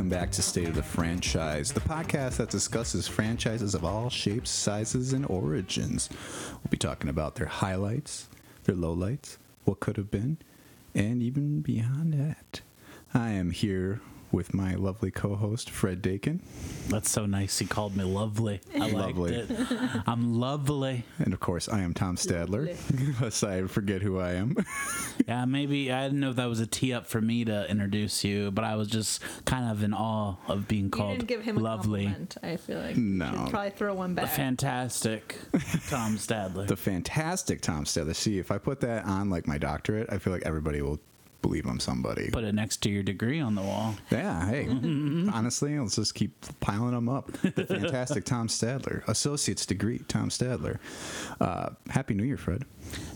welcome back to State of the Franchise, the podcast that discusses franchises of all shapes, sizes, and origins. We'll be talking about their highlights, their lowlights, what could have been, and even beyond that. I am here with my lovely co-host Fred Dakin, That's so nice. He called me lovely. I liked it. I'm lovely. and of course I am Tom Stadler. Unless I forget who I am. Yeah, maybe I didn't know if that was a tee up for me to introduce you, but I was just kind of in awe of being You called didn't give him a lovely. compliment. I feel like No. you should probably throw one back. The back. fantastic Tom Stadler. the fantastic Tom Stadler. See, if I put that on like my doctorate, I feel like everybody will believe I'm somebody. Put it next to your degree on the wall. Yeah, hey, honestly, let's just keep piling them up. The fantastic Tom Stadler, associate's degree, Tom Stadler. Uh, Happy New Year, Fred.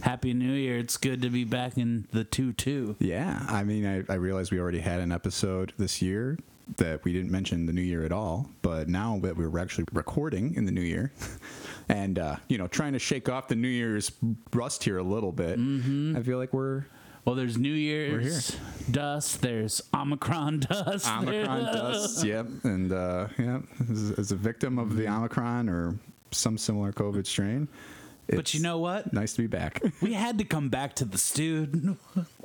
Happy New Year. It's good to be back in the 2 2. Yeah, I mean, I, I realized we already had an episode this year that we didn't mention the new year at all, but now that we're actually recording in the new year and, uh, you know, trying to shake off the New Year's rust here a little bit, I feel like we're Well, there's New Year's dust, there's Omicron dust. Omicron dust, yep, and uh, yeah, as, as a victim of the Omicron or some similar COVID strain. But you know what? nice to be back. We had to come back to the stewed.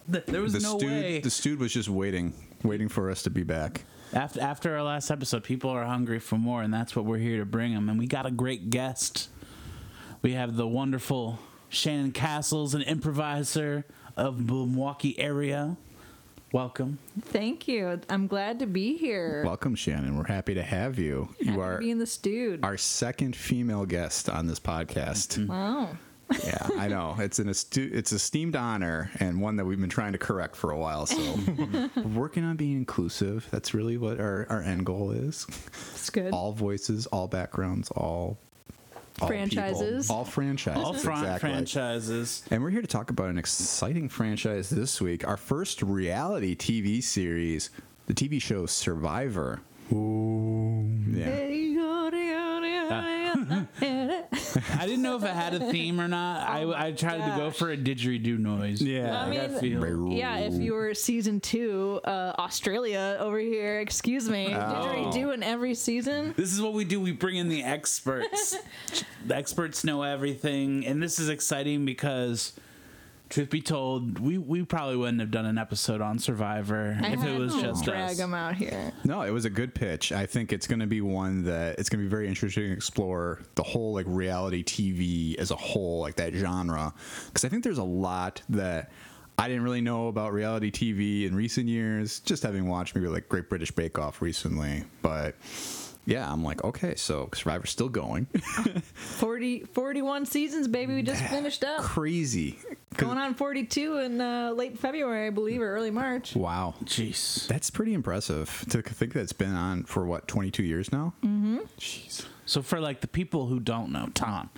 There was the no stewed, way. the stewed was just waiting, waiting for us to be back. After after our last episode, people are hungry for more, and that's what we're here to bring them. And we got a great guest. We have the wonderful Shannon Cassells, an improviser of the Milwaukee area. Welcome. Thank you. I'm glad to be here. Welcome, Shannon. We're happy to have you. Happy you are be in the stewed. our second female guest on this podcast. Mm-hmm. wow. yeah, I know it's an estu- it's esteemed honor and one that we've been trying to correct for a while. So we're working on being inclusive. That's really what our, our end goal is. It's good. all voices, all backgrounds, all, all Franchises. people, all franchises, All front exactly. franchises. And we're here to talk about an exciting franchise this week. Our first reality TV series, the TV show Survivor. Ooh, yeah. I didn't know if it had a theme or not. I, I tried to go for a didgeridoo noise. Yeah. I mean, feel. yeah, if you were season two, uh, Australia over here, excuse me, didgeridoo in every season. This is what we do. We bring in the experts. the experts know everything, and this is exciting because, truth be told, we, we probably wouldn't have done an episode on Survivor I if it was to just drag us. them out here. No, it was a good pitch. I think it's going to be one that it's going to be very interesting to explore the whole like reality TV as a whole, like that genre, because I think there's a lot that I didn't really know about reality TV in recent years, just having watched maybe like Great British Bake Off recently. But yeah, I'm like, okay, so Survivor's still going, 40, 41 seasons, baby. We just finished up. Crazy. Going on 42 in uh, late February, I believe, or early March. Wow. Jeez. That's pretty impressive to think that it's been on for what 22 years now. Mm-hmm. Jeez. So for like the people who don't know, Tom,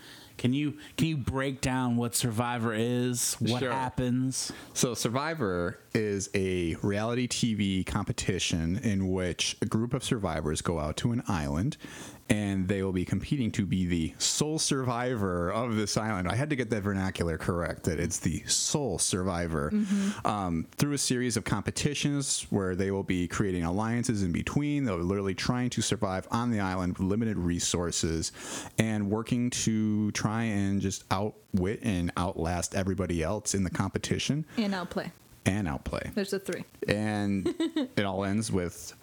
can you can you break down what Survivor is? What Sure. happens? So, Survivor is a reality TV competition in which a group of survivors go out to an island and they will be competing to be the sole survivor of this island. I had to get that vernacular correct, that it's the sole survivor. Um, through a series of competitions where they will be creating alliances in between, they're literally trying to survive on the island with limited resources and working to try and just outwit and outlast everybody else in the competition And outplay. and outplay. There's a three. And it all ends with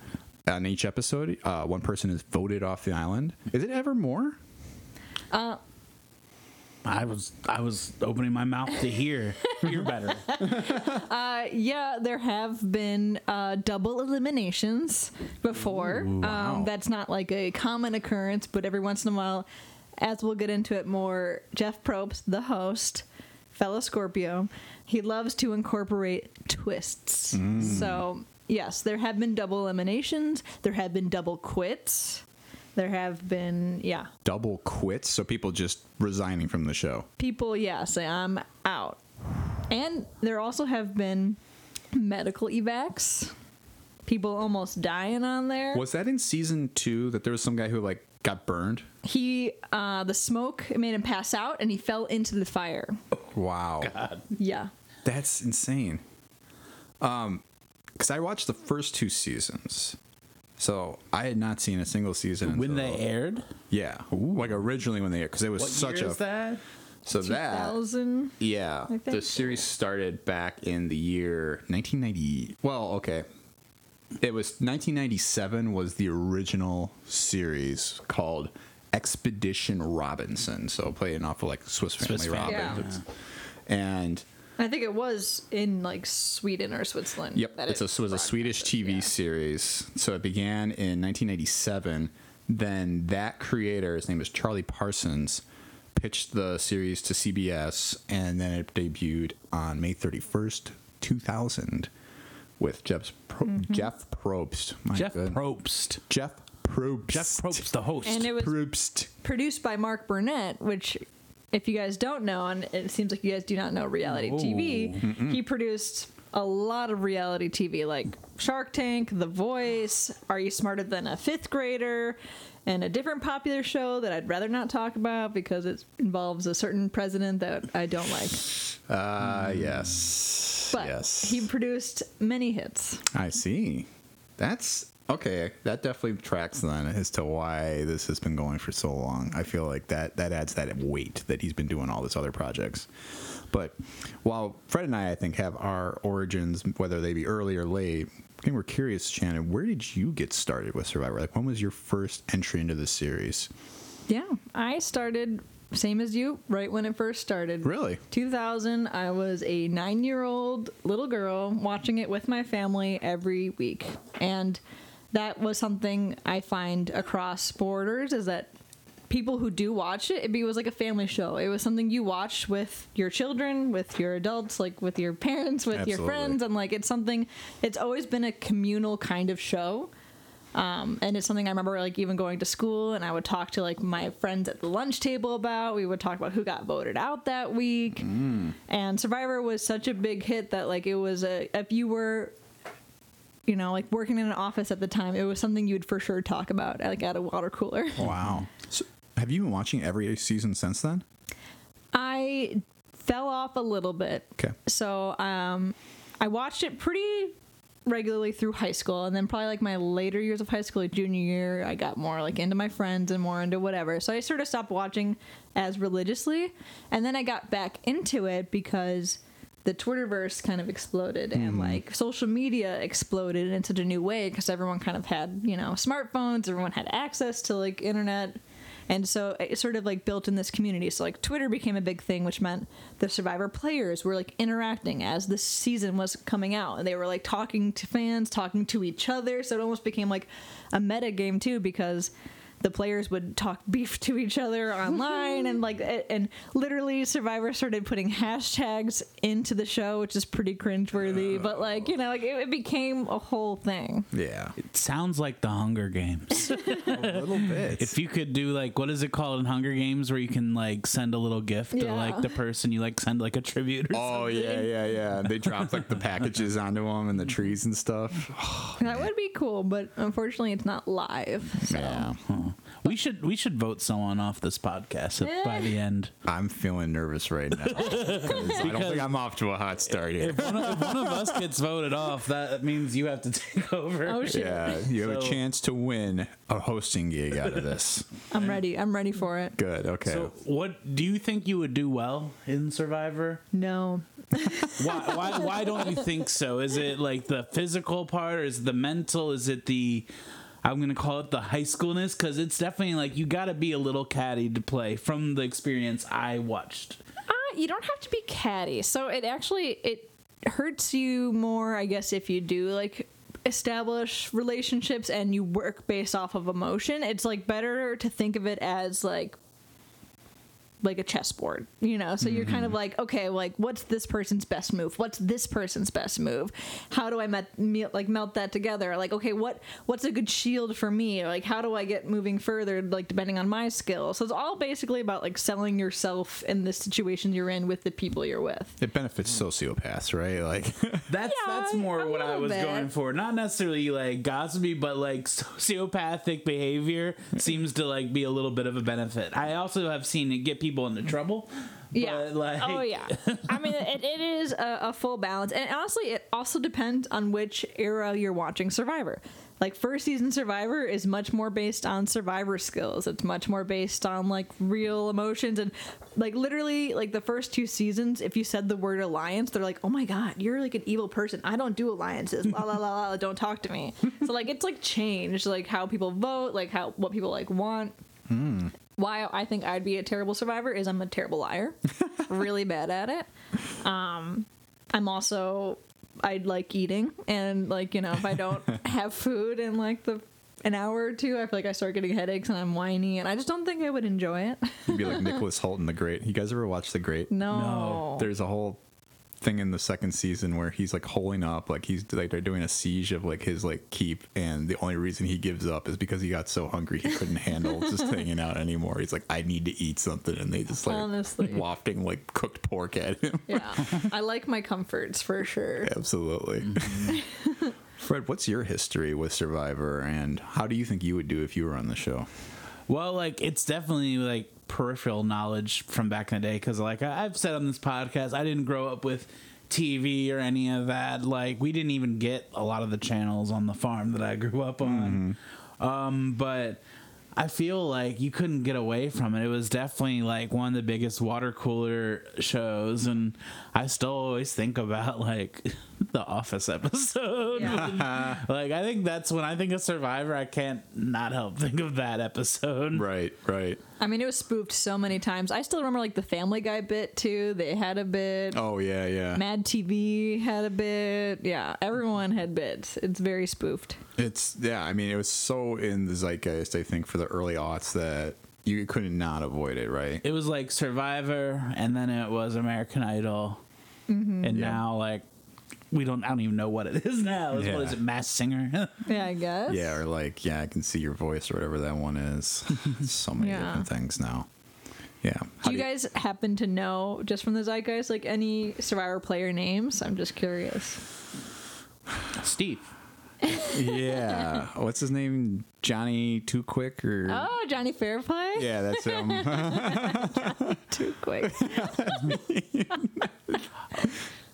on each episode, uh, one person is voted off the island. Is it ever more? I was I was opening my mouth to hear hear better. Uh, yeah, there have been uh, double eliminations before. wow. Um, that's not like a common occurrence, but every once in a while, as we'll get into it more, Jeff Probst, the host, fellow Scorpio, he loves to incorporate twists. So, yes, there have been double eliminations, there have been double quits. There have been, yeah, Double quits, so people just resigning from the show. people, yeah, say I'm out. And there also have been medical evacs. People almost dying on there. Was that in season two that there was some guy who like got burned? He, uh, the smoke made him pass out, and he fell into the fire. Wow, God. Yeah, that's insane. Um, because I watched the first two seasons, So I had not seen a single season when until- they aired. Yeah, like originally when they aired, because it was What such a that? so that 2000. yeah the series started back in the year 1990. Well, okay, it was 1997 was the original series called Expedition Robinson. So playing off of like Swiss Family Swiss Family, Robinson, and I think it was in like Sweden or Switzerland. Yep, that it's a, it it was a Swedish TV yeah. series. So it began in 1997. Then that creator, his name is Charlie Parsons, pitched the series to CBS, and then it debuted on May 31st, 2000, with Jeff Pro- Mm-hmm. Jeff Probst. My Jeff good- Probst. Jeff Probst. Jeff Probst, the host. And it was Probst. produced by Mark Burnett, which, if you guys don't know, and it seems like you guys do not know reality TV, he produced a lot of reality TV like Shark Tank, The Voice, Are You Smarter Than a Fifth Grader, and a different popular show that I'd rather not talk about because it involves a certain president that I don't like. Ah, yes. But yes. he produced many hits. I see. That's okay. That definitely tracks then as to why this has been going for so long. I feel like that that adds that weight that he's been doing all these other projects. But while Fred and I, I think, have our origins, whether they be early or late, I think we're curious, Shannon. Where did you get started with Survivor? Like, when was your first entry into the series? Yeah, I started same as you, right when it first started. Really? 2000, I was a nine year old little girl watching it with my family every week. And that was something I find across borders is that people who do watch it, it was like a family show. It was something you watched with your children, with your adults, like with your parents, with your friends. And like it's something, it's always been a communal kind of show. Um, and it's something I remember like even going to school and I would talk to like my friends at the lunch table about. We would talk about who got voted out that week. And Survivor was such a big hit that like it was a if you were you know, like working in an office at the time, it was something you'd for sure talk about like at a water cooler. Wow. So, have you been watching every season since then? I fell off a little bit. Okay. So um, I watched it pretty regularly through high school, and then probably like my later years of high school, like junior year, I got more like into my friends and more into whatever. So I sort of stopped watching as religiously, and then I got back into it because the Twitterverse kind of exploded and mm-hmm. like social media exploded in such a new way because everyone kind of had you know smartphones, everyone had access to like internet. And so it sort of like built in this community. So like Twitter became a big thing, which meant the Survivor players were like interacting as this season was coming out, and they were like talking to fans, talking to each other. So it almost became like a meta game too, because the players would talk beef to each other online, and like and literally Survivor started putting hashtags into the show, which is pretty cringeworthy. But like you know, like it, it became a whole thing. Yeah. It sounds like the Hunger Games. a little bit. if you could do like what is it called in Hunger Games where you can like send a little gift to like the person you like send like a tribute or Oh something. yeah, yeah, yeah. They drop like the packages onto them and the trees and stuff. That would be cool, but unfortunately, it's not live. So. Yeah, We should we should vote someone off this podcast if- by the eh. end. I'm feeling nervous right now. 'cause I don't think I'm off to a hot start here. If one, of, if one of us gets voted off, that means you have to take over. Oh shit! Yeah, you have a chance to win a hosting gig out of this. I'm ready. I'm ready for it. Good. Okay. So, what do you think you would do well in Survivor? No. Why, why, why don't you think so? Is it like the physical part, or is it the mental? Is it the I'm gonna call it the high schoolness because it's definitely like you got to be a little catty to play. From the experience I watched, Uh, you don't have to be catty. So it actually it hurts you more, I guess, if you do like establish relationships and you work based off of emotion. It's like better to think of it as like like a chessboard, you know. So you're kind of mm-hmm. like, okay, like what's this person's best move? What's this person's best move? How do I met, me, like melt that together? Like, okay, what what's a good shield for me? Like, how do I get moving further? Like, depending on my skill. So it's all basically about like selling yourself in the situation you're in with the people you're with. it benefits sociopaths, right? Like, that's Yeah, that's more what I was bit. going for. Not necessarily like gossipy, but like sociopathic behavior seems to like be a little bit of a benefit. I also have seen it get people into trouble. Yeah. Oh, like, oh yeah. I mean, it, it is a, a full balance, and honestly, it also depends on which era you're watching Survivor. like first season Survivor is much more based on survivor skills. It's much more based on like real emotions and like literally like the first two seasons. If you said the word alliance, they're like, "Oh my god, you're like an evil person. I don't do alliances. La la la la. Don't talk to me." so like it's like changed like how people vote, like how what people like want. Why I think I'd be a terrible survivor is I'm a terrible liar, really bad at it. Um, I'm also I'd like eating and like you know if I don't have food in like the an hour or two, I feel like I start getting headaches and I'm whiny and I just don't think I would enjoy it. You'd be like Nicholas Hoult in The Great. You guys ever watch The Great? no. No. There's a whole thing in the second season where he's like holding up, like he's like they're doing a siege of like his like keep, and the only reason he gives up is because he got so hungry he couldn't handle just hanging out anymore. He's like, I need to eat something, and they just like Honestly. wafting like cooked pork at him. Yeah, I like my comforts for sure. Absolutely. Mm-hmm. Fred, what's your history with Survivor, and how do you think you would do if you were on the show? Well, like it's definitely like peripheral knowledge from back in the day because, like I've said on this podcast, I didn't grow up with TV or any of that. Like we didn't even get a lot of the channels on the farm that I grew up on. Um, but I feel like you couldn't get away from it. It was definitely like one of the biggest water cooler shows, and I still always think about like the Office episode. like I think that's when I think of Survivor, I can't not help think of that episode. Right, right. I mean, it was spoofed so many times. I still remember like the Family Guy bit too. They had a bit. Oh yeah, yeah. Mad TV had a bit. Yeah, everyone had bits. It's very spoofed. It's yeah. I mean, it was so in the zeitgeist. I think for the early aughts that you couldn't not avoid it, right? It was like Survivor, and then it was American Idol, mm-hmm. and Yeah. now like we don't. I don't even know what it is now. It's- What Yeah. is it? Masked Singer. Yeah, I guess. Yeah, or like yeah, I can see your voice or whatever that one is. so many Yeah. different things now. Yeah. How Do you guys happen to know just from the zeitgeist like any Survivor player names? I'm just curious. Steve. yeah. What's his name? Johnny Too Quick or? Oh, Johnny Fairplay. Yeah, that's him. Too quick.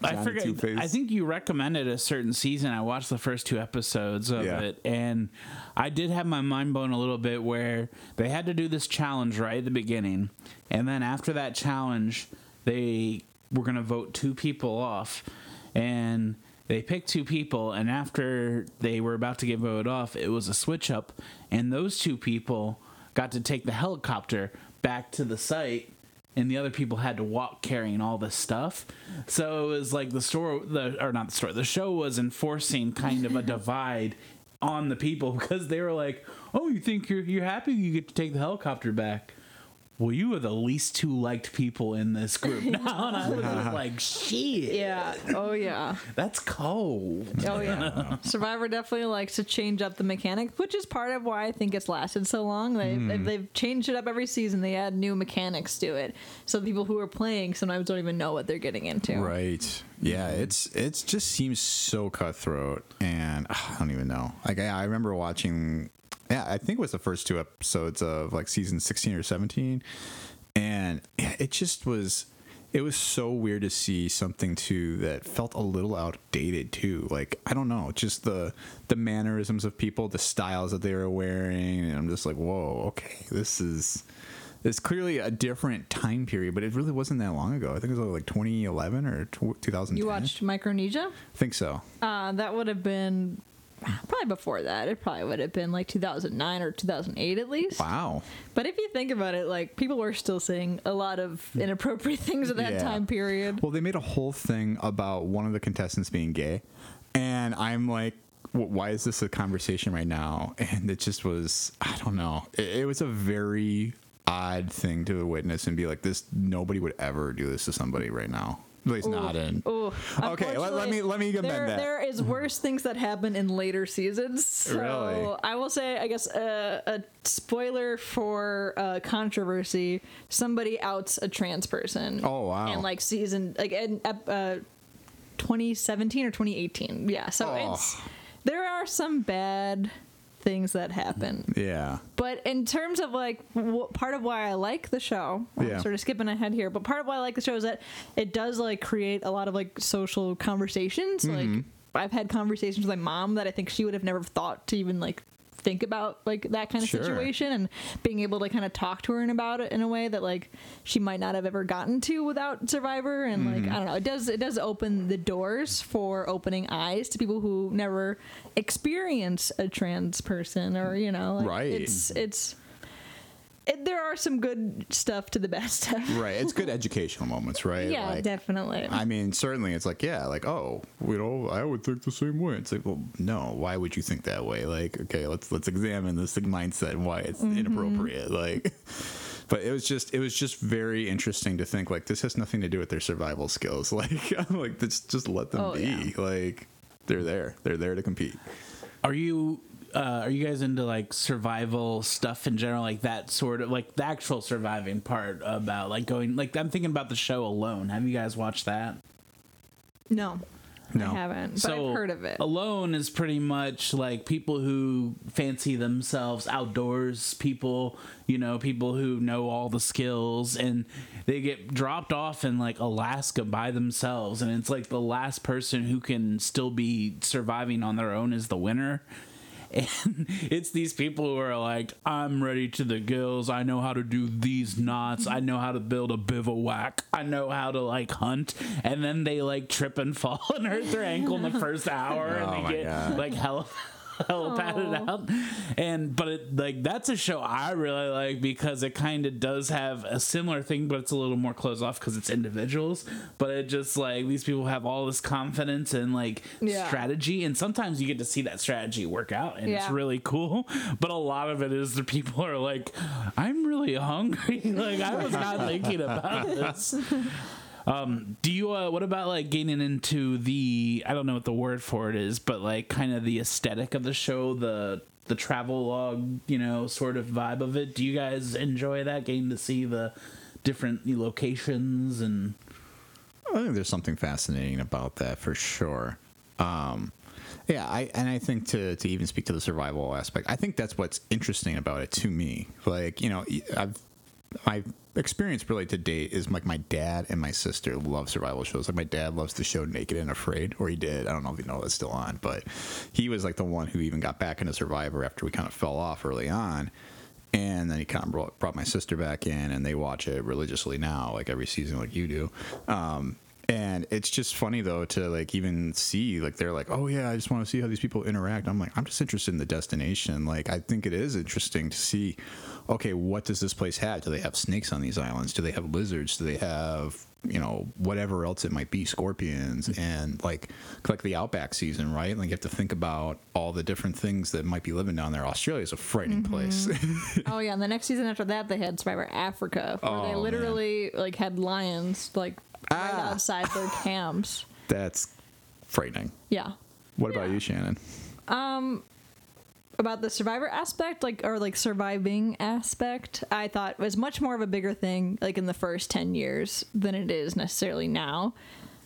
I forget. Two-Face. I think you recommended a certain season. I watched the first two episodes of Yeah. it, and I did have my mind blown a little bit where they had to do this challenge right at the beginning, and then after that challenge, they were going to vote two people off, and they picked two people, and after they were about to get voted off, it was a switch up, and those two people got to take the helicopter back to the site and the other people had to walk carrying all this stuff. So it was like the store, the or not the store, the show was enforcing kind of a divide on the people because they were like, "Oh, you think you're you're happy you get to take the helicopter back." Well, you are the least two liked people in this group now, and I was just like, "Shit, Yeah. Oh yeah. that's cold." Oh yeah. Survivor definitely likes to change up the mechanics, which is part of why I think it's lasted so long. They Hmm. they've, changed it up every season. They add new mechanics to it, so people who are playing sometimes don't even know what they're getting into. Right. Yeah, it's it's just seems so cutthroat, and ah, I don't even know. Like I, I remember watching. Yeah, I think it was the first two episodes of like season sixteen or seventeen, and it just was. It was so weird to see something too that felt a little outdated too. Like I don't know, just the the mannerisms of people, the styles that they were wearing, and I'm just like, whoa, okay, this is it's clearly a different time period, but it really wasn't that long ago. I think it was like 2011 or tw 2010. You watched Micronesia? I think so. Uh, that would have been probably before that. It probably would have been like 2009 or 2008 at least. Wow. But if you think about it, like people were still saying a lot of inappropriate things at that Yeah. time period. Well, they made a whole thing about one of the contestants being gay, and I'm like, why is this a conversation right now? And it just was, I don't know. It, it was a very odd thing to witness and be like, this. Nobody would ever do this to somebody right now. At least not in. Oh, Okay, let- let me- let me amend there, that. There is worse things that happen in later seasons. So Really? I will say, I guess, uh, a spoiler for uh, controversy: somebody outs a trans person. Oh, wow. And like season, like in uh, 2017 or 2018. Yeah. So Oh. it's there are some bad things that happen. Yeah. But in terms of like w- part of why I like the show, I'm Yeah. sort of skipping ahead here, but part of why I like the show is that it does like create a lot of like social conversations. Mm-hmm. Like I've had conversations with my mom that I think she would have never thought to even like think about like that kind of Sure. situation and being able to kind of talk to her in about it in a way that like she might not have ever gotten to without survivor and like mm-hmm. i don't know it does it does open the doors for opening eyes to people who never experience a trans person or you know like, Right. it's it's it, there are some good stuff to the bad stuff right. It's good educational moments, right? yeah Like, definitely I mean, certainly it's like, yeah, like, oh, you know, I would think the same way. It's like, well, no, why would you think that way? Like, okay, let's let's examine this mindset and why it's Mm-hmm. inappropriate. Like but it was just it was just very interesting to think like this has nothing to do with their survival skills. Like I'm like just just let them Oh, be. yeah. Like they're there. They're there to compete. Are you uh, are you guys into like survival stuff in general, like that sort of like the actual surviving part about like going like I'm thinking about the show Alone. Have you guys watched that? no No. i haven't but i've heard of it Alone is pretty much like people who fancy themselves outdoors people, you know, people who know all the skills and they get dropped off in like Alaska by themselves and it's like the last person who can still be surviving on their own is the winner. And it's these people who are like, I'm ready to the gills. I know how to do these knots. I know how to build a bivouac. I know how to like hunt. And then they like trip and fall and hurt their ankle in the first hour Oh and they get God. like hella hella patted it out. And but it like that's a show I really like because it kind of does have a similar thing, but it's a little more closed off because it's individuals. But it just like these people have all this confidence and like Yeah. strategy, and sometimes you get to see that strategy work out, and it's really cool. But a lot of it is the people are like, I'm really hungry. like I was not thinking about this. Um, do you uh what about like getting into the I don't know what the word for it is, but like kind of the aesthetic of the show, the the travel log, you know, sort of vibe of it. Do you guys enjoy that getting to see the different locations and I think there's something fascinating about that for sure. Um, yeah, I and I think to to even speak to the survival aspect, I think that's what's interesting about it to me. Like you know, I've my experience really to date is like my dad and my sister love survival shows. Like my dad loves the show Naked and Afraid, or he did. I don't know if you know that's still on, but he was like the one who even got back into Survivor after we kind of fell off early on. And then he kind of brought, brought my sister back in, and they watch it religiously now, like every season, like you do. Um, and it's just funny though to like even see like they're like, oh yeah, I just want to see how these people interact. I'm like, I'm just interested in the destination. Like I think it is interesting to see, okay, what does this place have? Do they have snakes on these islands? Do they have lizards? Do they have you know whatever else it might be, scorpions? And like like the outback season, right? Like you have to think about all the different things that might be living down there. Australia is a frightening place. Oh yeah, and the next season after that, they had Survivor Africa, where they Oh, literally like had lions like right Ah. outside their camps. That's frightening. Yeah. What about you, Shannon? About the survivor aspect, like or like surviving aspect, I thought was much more of a bigger thing like in the first ten years than it is necessarily now.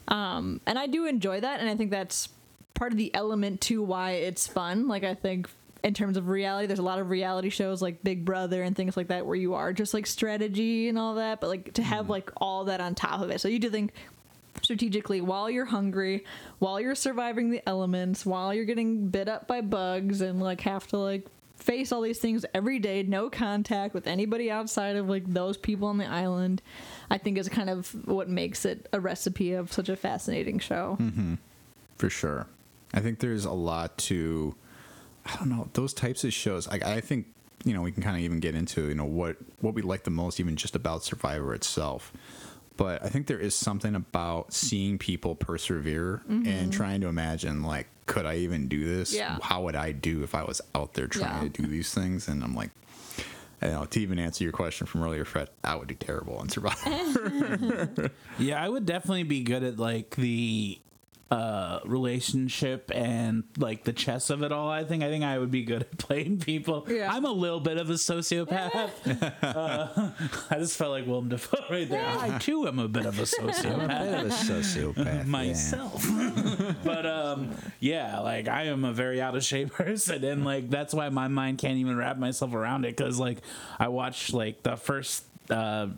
Um, and I do enjoy that, and I think that's part of the element to why it's fun. Like I think in terms of reality, there's a lot of reality shows like Big Brother and things like that where you are just like strategy and all that, but like to have like all that on top of it. So you do think strategically while you're hungry, while you're surviving the elements, while you're getting bit up by bugs and like have to like face all these things every day, no contact with anybody outside of like those people on the island, I think is kind of what makes it a recipe of such a fascinating show. Mm-hmm. For sure. I think there's a lot to, I don't know, those types of shows. I, I think, you know, we can kind of even get into, you know, what, what we like the most, even just about Survivor itself. But I think there is something about seeing people persevere and mm-hmm. trying to imagine, like, could I even do this? Yeah. How would I do if I was out there trying Yeah. to do these things? And I'm like, you know, to even answer your question from earlier, Fred, I would do terrible on Survivor. Yeah, I would definitely be good at like the uh relationship and like the chess of it all i think i think i would be good at playing people Yeah. i'm a little bit of a sociopath uh, i just felt like willem dafoe right there Yeah. i too am a bit of a sociopath a sociopath. myself. but um yeah, like I am a very out of shape person and like that's why my mind can't even wrap myself around it cuz like I watched like the first uh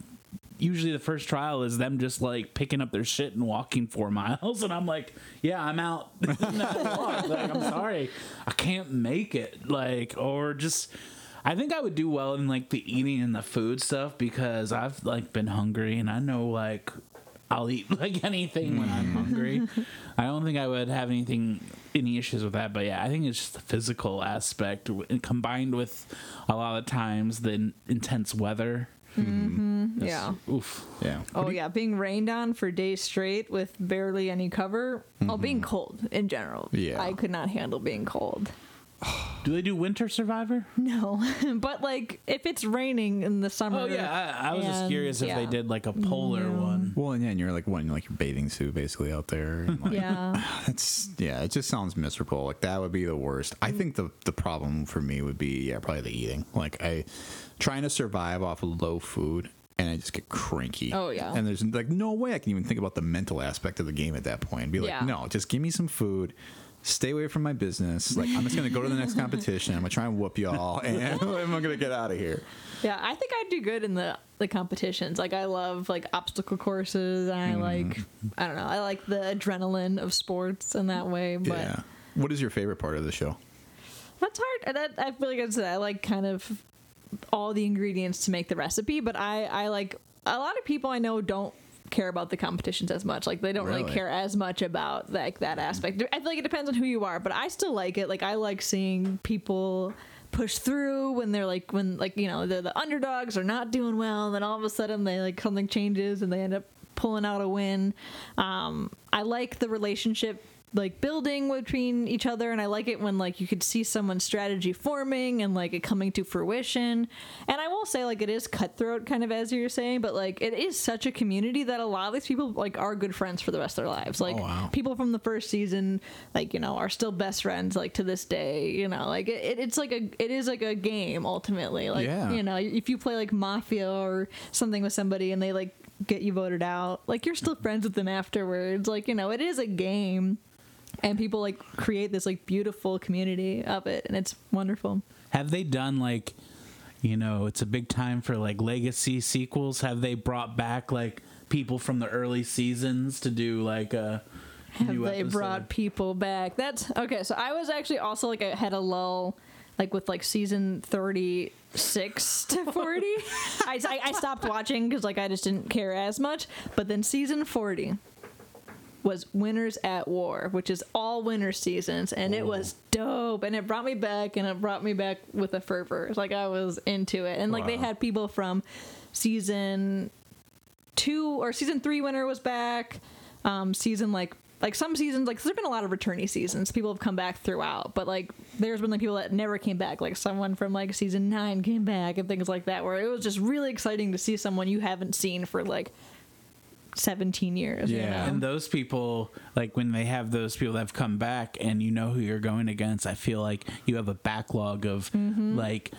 usually the first trial is them just like picking up their shit and walking four miles, and I'm like, yeah, I'm out. like, I'm sorry, I can't make it. Like, or just. I think I would do well in like the eating and the food stuff because I've like been hungry and I know like I'll eat like anything when I'm hmm. hungry. I don't think I would have anything any issues with that, but yeah, I think it's just the physical aspect combined with a lot of times the intense weather. Mm-hmm. Just- Yeah. Oof. Yeah. Oh yeah, being rained on for days straight with barely any cover. Oh, being cold in general. Yeah. I could not handle being cold. Do they do Winter Survivor? No, but like if it's raining in the summer. Oh yeah, I, I was just curious if they did like a polar No. one. Well, and yeah, and you're like one like your bathing suit basically out there. and, like, Yeah. That's yeah, it just sounds miserable. Like that would be the worst. I think the the problem for me would be yeah, probably the eating. Like I trying to survive off of low food and I just get cranky. Oh, yeah. And there's like no way I can even think about the mental aspect of the game at that point. Be like, Yeah. no, just give me some food. Stay away from my business. Like I'm just gonna go to the next competition. I'm gonna try and whoop y'all, and I'm gonna get out of here. Yeah, I think I'd do good in the the competitions. Like I love like obstacle courses. And I mm-hmm. like I don't know. I like the adrenaline of sports in that way. But yeah. What is your favorite part of the show? that's hard. That, I feel like I said I like kind of all the ingredients to make the recipe. But I I like a lot of people I know don't care about the competitions as much. Like they don't really, Really? care as much about like that aspect. I feel like it depends on who you are, but I still like it. Like I like seeing people push through when they're like when like you know they're the underdogs are not doing well and then all of a sudden they like something changes and they end up pulling out a win um i like the relationship like building between each other and i like it when like you could see someone's strategy forming and like it coming to fruition. And i will say like it is cutthroat kind of as you're saying but like it is such a community that a lot of these people like are good friends for the rest of their lives. Like Oh, wow. people from the first season like you know are still best friends like to this day you know? Like it, it's like a it is like a game ultimately. Like Yeah. you know if you play like mafia or something with somebody and they like get you voted out like you're still friends with them afterwards. Like you know it is a game and people like create this like beautiful community of it and it's wonderful Have they done like, you know, it's a big time for like legacy sequels? Have they brought back like people from the early seasons to do like a have they episode? brought people back that's okay so i was actually also like i had a lull like with like season 36 to 40 I, I, I stopped watching because like i just didn't care as much but then season 40 was winners at war which is all winter seasons and it was dope and it brought me back and it brought me back with a fervor It's like i was into it and like they had people from season two or season three winner was back. Um, season like like some seasons like there's been a lot of returnee seasons. People have come back throughout, but like there's been like people that never came back. Like someone from like season nine came back and things like that. Where it was just really exciting to see someone you haven't seen for like 17 years. you Yeah. know? And those people, like when they have those people that have come back and you know who you're going against, I feel like you have a backlog of like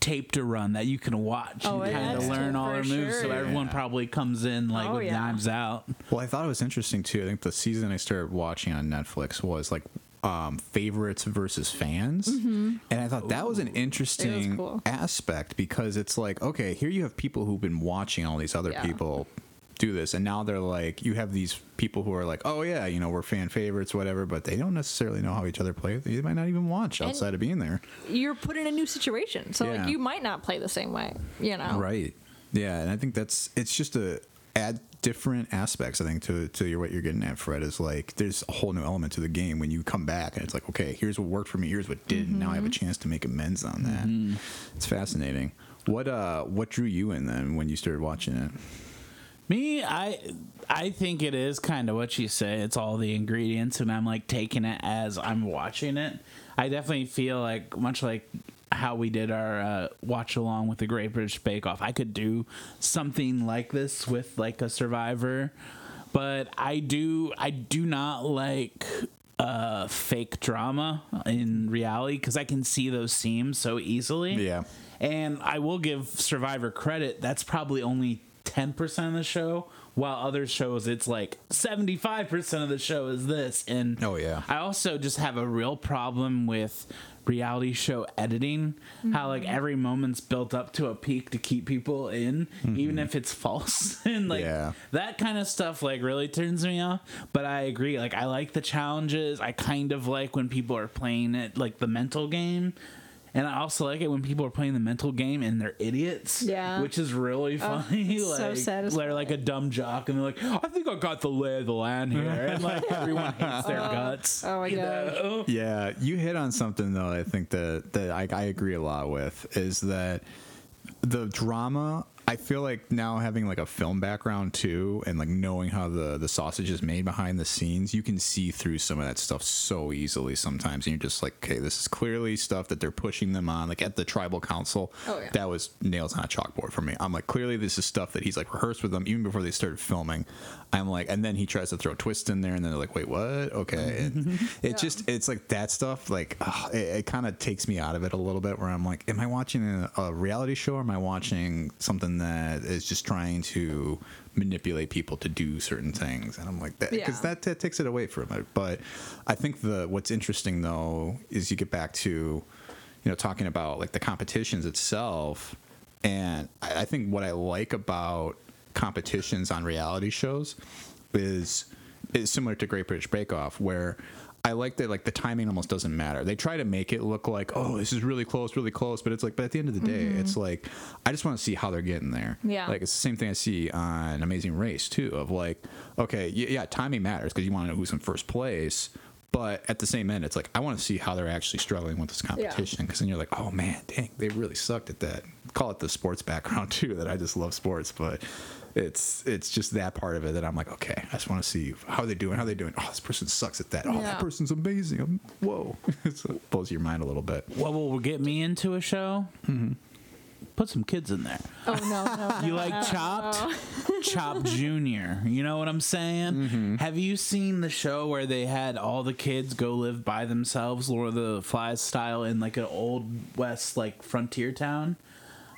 tape to run that you can watch Mm-hmm. Oh, and kind of learn all for their moves. So sure. everyone probably comes in like Oh, with yeah. knives out. Well, I thought it was interesting too. I think the season I started watching on Netflix was like um, favorites versus fans, and I thought that was an interesting cool. aspect because it's like, okay, here you have people who've been watching all these other Yeah. people do this, and now they're like, you have these people who are like, oh yeah, you know, we're fan favorites, whatever, but they don't necessarily know how each other play. They might not even watch outside of being there. You're put in a new situation, so Yeah. like you might not play the same way. You know, Right. Yeah, and I think that's it's just to add different aspects. I think to to your, what you're getting at, Fred, is like there's a whole new element to the game when you come back and it's like, okay, here's what worked for me, here's what didn't. Now I have a chance to make amends on that. It's fascinating. What uh what drew you in then when you started watching it? Me, I I think it is kind of what you say. It's all the ingredients, and I'm like taking it as I'm watching it. I definitely feel like much like how we did our uh, watch along with the Great British Bake Off. I could do something like this with like a Survivor, but I do I do not like uh fake drama in reality because I can see those seams so easily. Yeah. And I will give Survivor credit. That's probably only 10% of the show, while other shows it's like 75% of the show is this. And Oh, yeah. I also just have a real problem with reality show editing how like mm-hmm. every moment's built up to a peak to keep people in mm-hmm. even if it's false and like Yeah. that kind of stuff like really turns me off but i agree like i like the challenges i kind of like when people are playing it like the mental game and I also like it when people are playing the mental game and they're idiots. Yeah. Which is really oh, funny. it's so like, satisfying. They're like a dumb jock and they're like, I think I got the lay of the land here. And like everyone hates their oh. guts. oh my you gosh. know? Yeah, you hit on something though. I think that that I, I agree a lot with is that the drama. I feel like now having like a film background too, and like knowing how the the sausage is made behind the scenes, you can see through some of that stuff so easily sometimes, and you're just like, okay, this is clearly stuff that they're pushing them on. Like at the tribal council, Oh, yeah. that was nails on a chalkboard for me. I'm like, clearly this is stuff that he's like rehearsed with them even before they started filming. I'm like, and then he tries to throw a twist in there, and then they're like, wait, what? Okay, and it just it's like that stuff. Like ugh, it, it kind of takes me out of it a little bit. Where I'm like, am I watching a, a reality show, or am I watching something that is just trying to manipulate people to do certain things? And I'm like, that because Yeah. that, that takes it away from it. But I think the what's interesting though is you get back to you know talking about like the competitions itself and I, I think what i like about competitions on reality shows is is similar to great british bake off where I like that like the timing almost doesn't matter. They try to make it look like, oh, this is really close, really close, but it's like but at the end of the day, mm-hmm. it's like I just want to see how they're getting there. Yeah. Like it's the same thing I see on Amazing Race too of like, okay, yeah, yeah timing matters because you want to know who's in first place, but at the same end, it's like I want to see how they're actually struggling with this competition because then you're like, oh man, dang, they really sucked at that. Call it the sports background too that I just love sports, but it's it's just that part of it that I'm like, okay, I just want to see how are they doing, how are they doing. Oh, this person sucks at that. Oh, Yeah. that person's amazing. I'm, whoa, so it blows your mind a little bit. What will get me into a show? Mm-hmm. Put some kids in there. Oh no, no. You no, like no, Chopped? Chopped Junior. You know what I'm saying? Have you seen the show where they had all the kids go live by themselves, Lord of the Flies style, in like an old west like frontier town?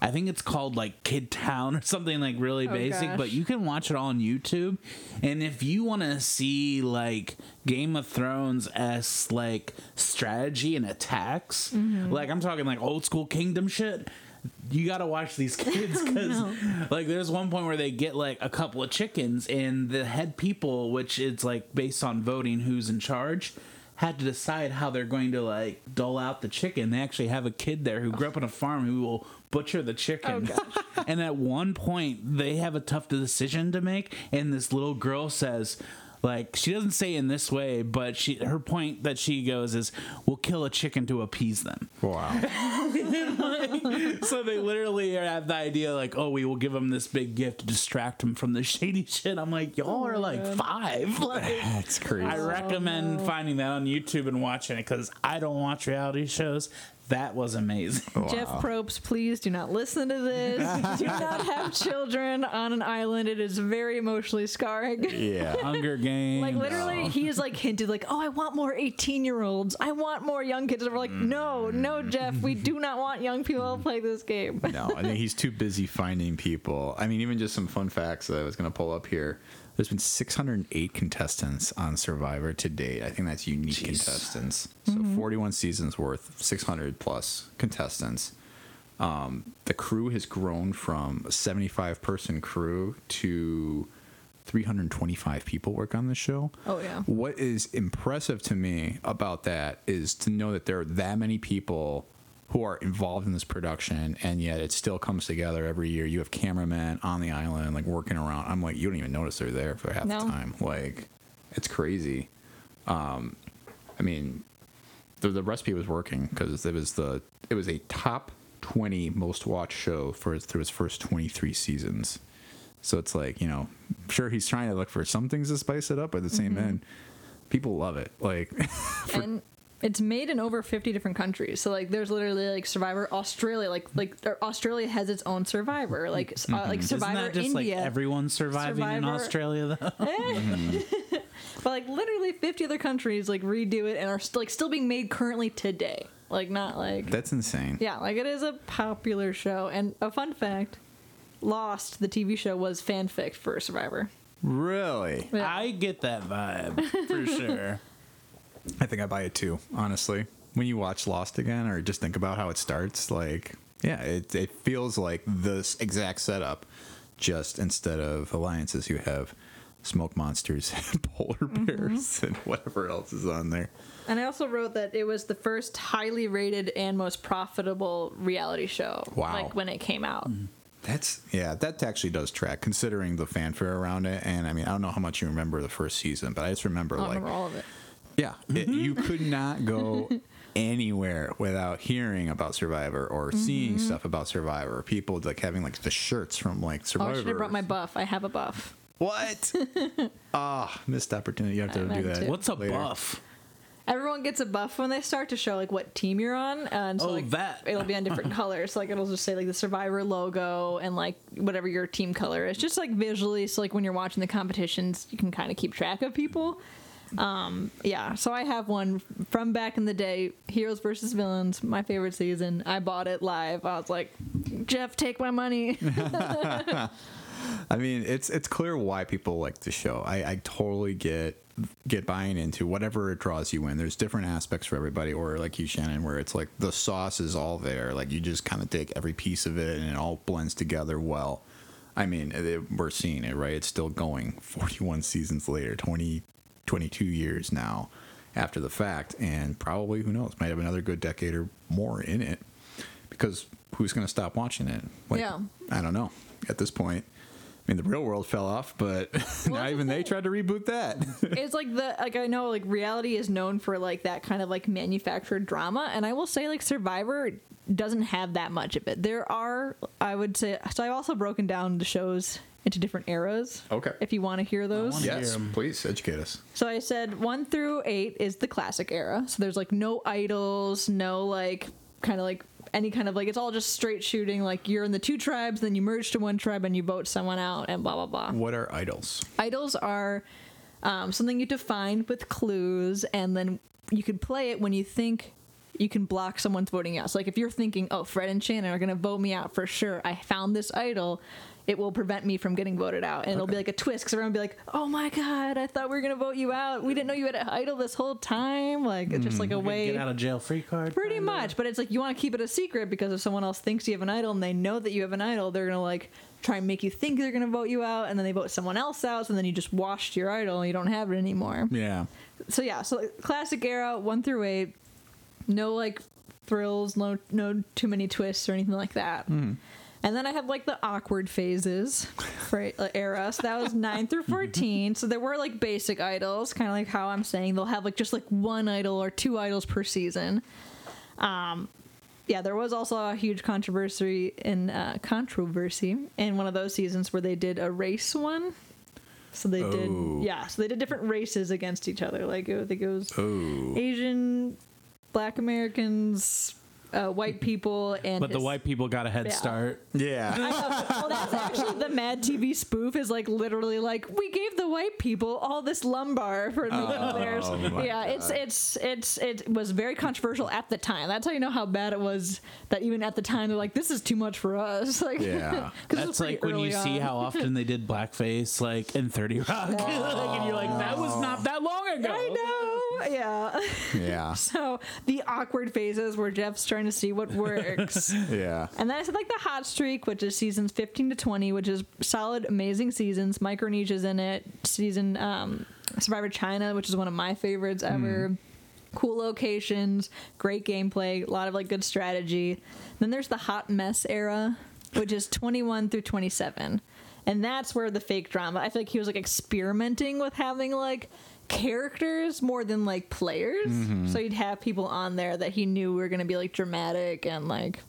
I think it's called like Kid Town or something like really Oh, basic, but you can watch it all on YouTube. And if you want to see like Game of Thrones s like strategy and attacks, Mm-hmm. like I'm talking like old school kingdom shit, you got to watch these kids because like there's one point where they get like a couple of chickens and the head people, which is like based on voting who's in charge. Had to decide how they're going to like dole out the chicken. They actually have a kid there who grew up on a farm who will butcher the chicken. Oh, and at one point, they have a tough decision to make, and this little girl says, like she doesn't say in this way, but she her point that she goes is, "We'll kill a chicken to appease them." Wow. so they literally have the idea like, "Oh, we will give them this big gift to distract them from the shady shit." I'm like, y'all are like oh, five. Like, That's crazy. I recommend oh, finding that on YouTube and watching it because I don't watch reality shows. That was amazing. Jeff Probst, please do not listen to this. do not have children on an island. It is very emotionally scarring. yeah. Hunger Games. Like literally, he is like hinted like, "Oh, I want more eighteen-year-olds. I want more young kids." And we're like, "No, mm-hmm. no, Jeff, we do not want young people to play this game." no, I think he's too busy finding people. I mean, even just some fun facts that I was going to pull up here. There's been 608 contestants on Survivor to date. I think that's unique Jeez. contestants. So 41 seasons worth, 600 plus contestants. Um, the crew has grown from a 75 person crew to 325 people work on the show. Oh, yeah. What is impressive to me about that is to know that there are that many people who are involved in this production and yet it still comes together every year. You have cameramen on the island like working around. I'm like, you don't even notice they're there for half No. the time. Like, it's crazy. Um, I mean, the the recipe was working because it was the it was a top 20 most watched show for his, through his first 23 seasons. So it's like you know, sure he's trying to look for some things to spice it up, but at the same end, people love it. Like, and it's made in over 50 different countries so like there's literally like survivor australia like like or australia has its own survivor like s- uh, like mm-hmm. Isn't survivor that just india like everyone surviving in Australia though? Eh. Mm-hmm. but like literally 50 other countries like redo it and are st- like still being made currently today like not like that's insane. yeah like it is a popular show and a fun fact Lost, the TV show, was fanfic for Survivor. Really? Yeah. I get that vibe for sure. I think I buy it too, honestly. When you watch Lost again or just think about how it starts, like, yeah, it, it feels like this exact setup. Just instead of alliances, you have smoke monsters and polar mm-hmm. bears and whatever else is on there. And I also wrote that it was the first highly rated and most profitable reality show. Wow. Like when it came out. Mm-hmm. That's yeah, that actually does track considering the fanfare around it. And I mean, I don't know how much you remember the first season, but I just remember I like remember all of it. Yeah, it- you could not go anywhere without hearing about Survivor or seeing stuff about Survivor. People like having like the shirts from like Oh, Survivor. I should have brought my buff. I have a buff. what? Ah, missed opportunity. You have to I do that. to. What's a later. buff? Everyone gets a buff when they start to show like what team you're on, and so Oh, like that. it'll be on different colors. Like it'll just say like the Survivor logo and like whatever your team color is. Just like visually, so like when you're watching the competitions, you can kind of keep track of people. Um, yeah, so I have one from back in the day, Heroes versus Villains, my favorite season. I bought it live. I was like, Jeff, take my money. I mean, it's it's clear why people like the show. I, I totally get get buying into whatever it draws you in. There's different aspects for everybody, or like you, Shannon, where it's like the sauce is all there. Like you just kind of take every piece of it and it all blends together well. I mean, it, we're seeing it, right? It's still going 41 seasons later, 20, 22 years now after the fact, and probably who knows, might have another good decade or more in it because who's going to stop watching it? Like, Yeah. I don't know. At this point, I mean, the real world fell off, but now that's even they tried to reboot that. it's like the like I know like reality is known for like that kind of like manufactured drama, and I will say like Survivor doesn't have that much of it. There are, I would say, so I've also broken down the shows into different eras. Okay. If you want to hear those. yes, hear 'em. please educate us. So I said one through eight is the classic era. So there's like no idols, no like kind of like any kind of like it's all just straight shooting. Like you're in the two tribes, then you merge to one tribe and you vote someone out and blah blah blah. What are idols? Idols are um, something you define with clues, and then you could play it when you think you can block someone's voting out. So, like if you're thinking, "Oh, Fred and Shannon are going to vote me out for sure," I found this idol. It will prevent me from getting voted out, and it'll be like a twist because everyone will be like, "Oh my god, I thought we were going to vote you out. We didn't know you had an idol this whole time." Like it's just like a hmm. way. Get out of jail free card. Pretty much, but it's like you want to keep it a secret because if someone else thinks you have an idol and they know that you have an idol, they're gonna like try and make you think they're gonna vote you out, and then they vote someone else out, and then you just washed your idol and you don't have it anymore. Yeah. So yeah, so classic era one through eight, no like thrills, no no too many twists or anything like that. Hmm. And then I have like the awkward phases right, uh, era. So that was nine through fourteen. So there were like basic idols, kind of like how I'm saying they'll have like just like one idol or two idols per season. Um, yeah, there was also a huge controversy in uh, controversy in one of those seasons where they did a race one. So they Oh. did, yeah. So they did different races against each other. Like I think it was Oh. Asian, Black Americans, uh, white people, and But the white people got a head Yeah. start. Yeah. well, that's actually the Mad TV spoof. Is like literally like we gave the white people all this lumbar for making theirs. Oh my Yeah, it's it's it's it was very controversial at the time. That's how you know how bad it was. That even at the time they're like, this is too much for us. Like, Yeah. 'cause it was That's pretty like when you early see on. how often they did blackface, like in Thirty Rock, like, and you're like, that was not that long ago. I know. Yeah. Yeah. So the awkward phases where Jeff's trying to see what works. Yeah. And then I said like the hot streak, which is seasons 15 to 20, which is solid, amazing seasons. Micronesia's in it. Season um, Survivor China, which is one of my favorites ever. Cool locations, great gameplay, a lot of like good strategy. Then there's the hot mess era, which is 21 through 27. And that's where the fake drama. I feel like he was like experimenting with having like characters more than like players. Mm-hmm. So he'd have people on there that he knew were going to be like dramatic and like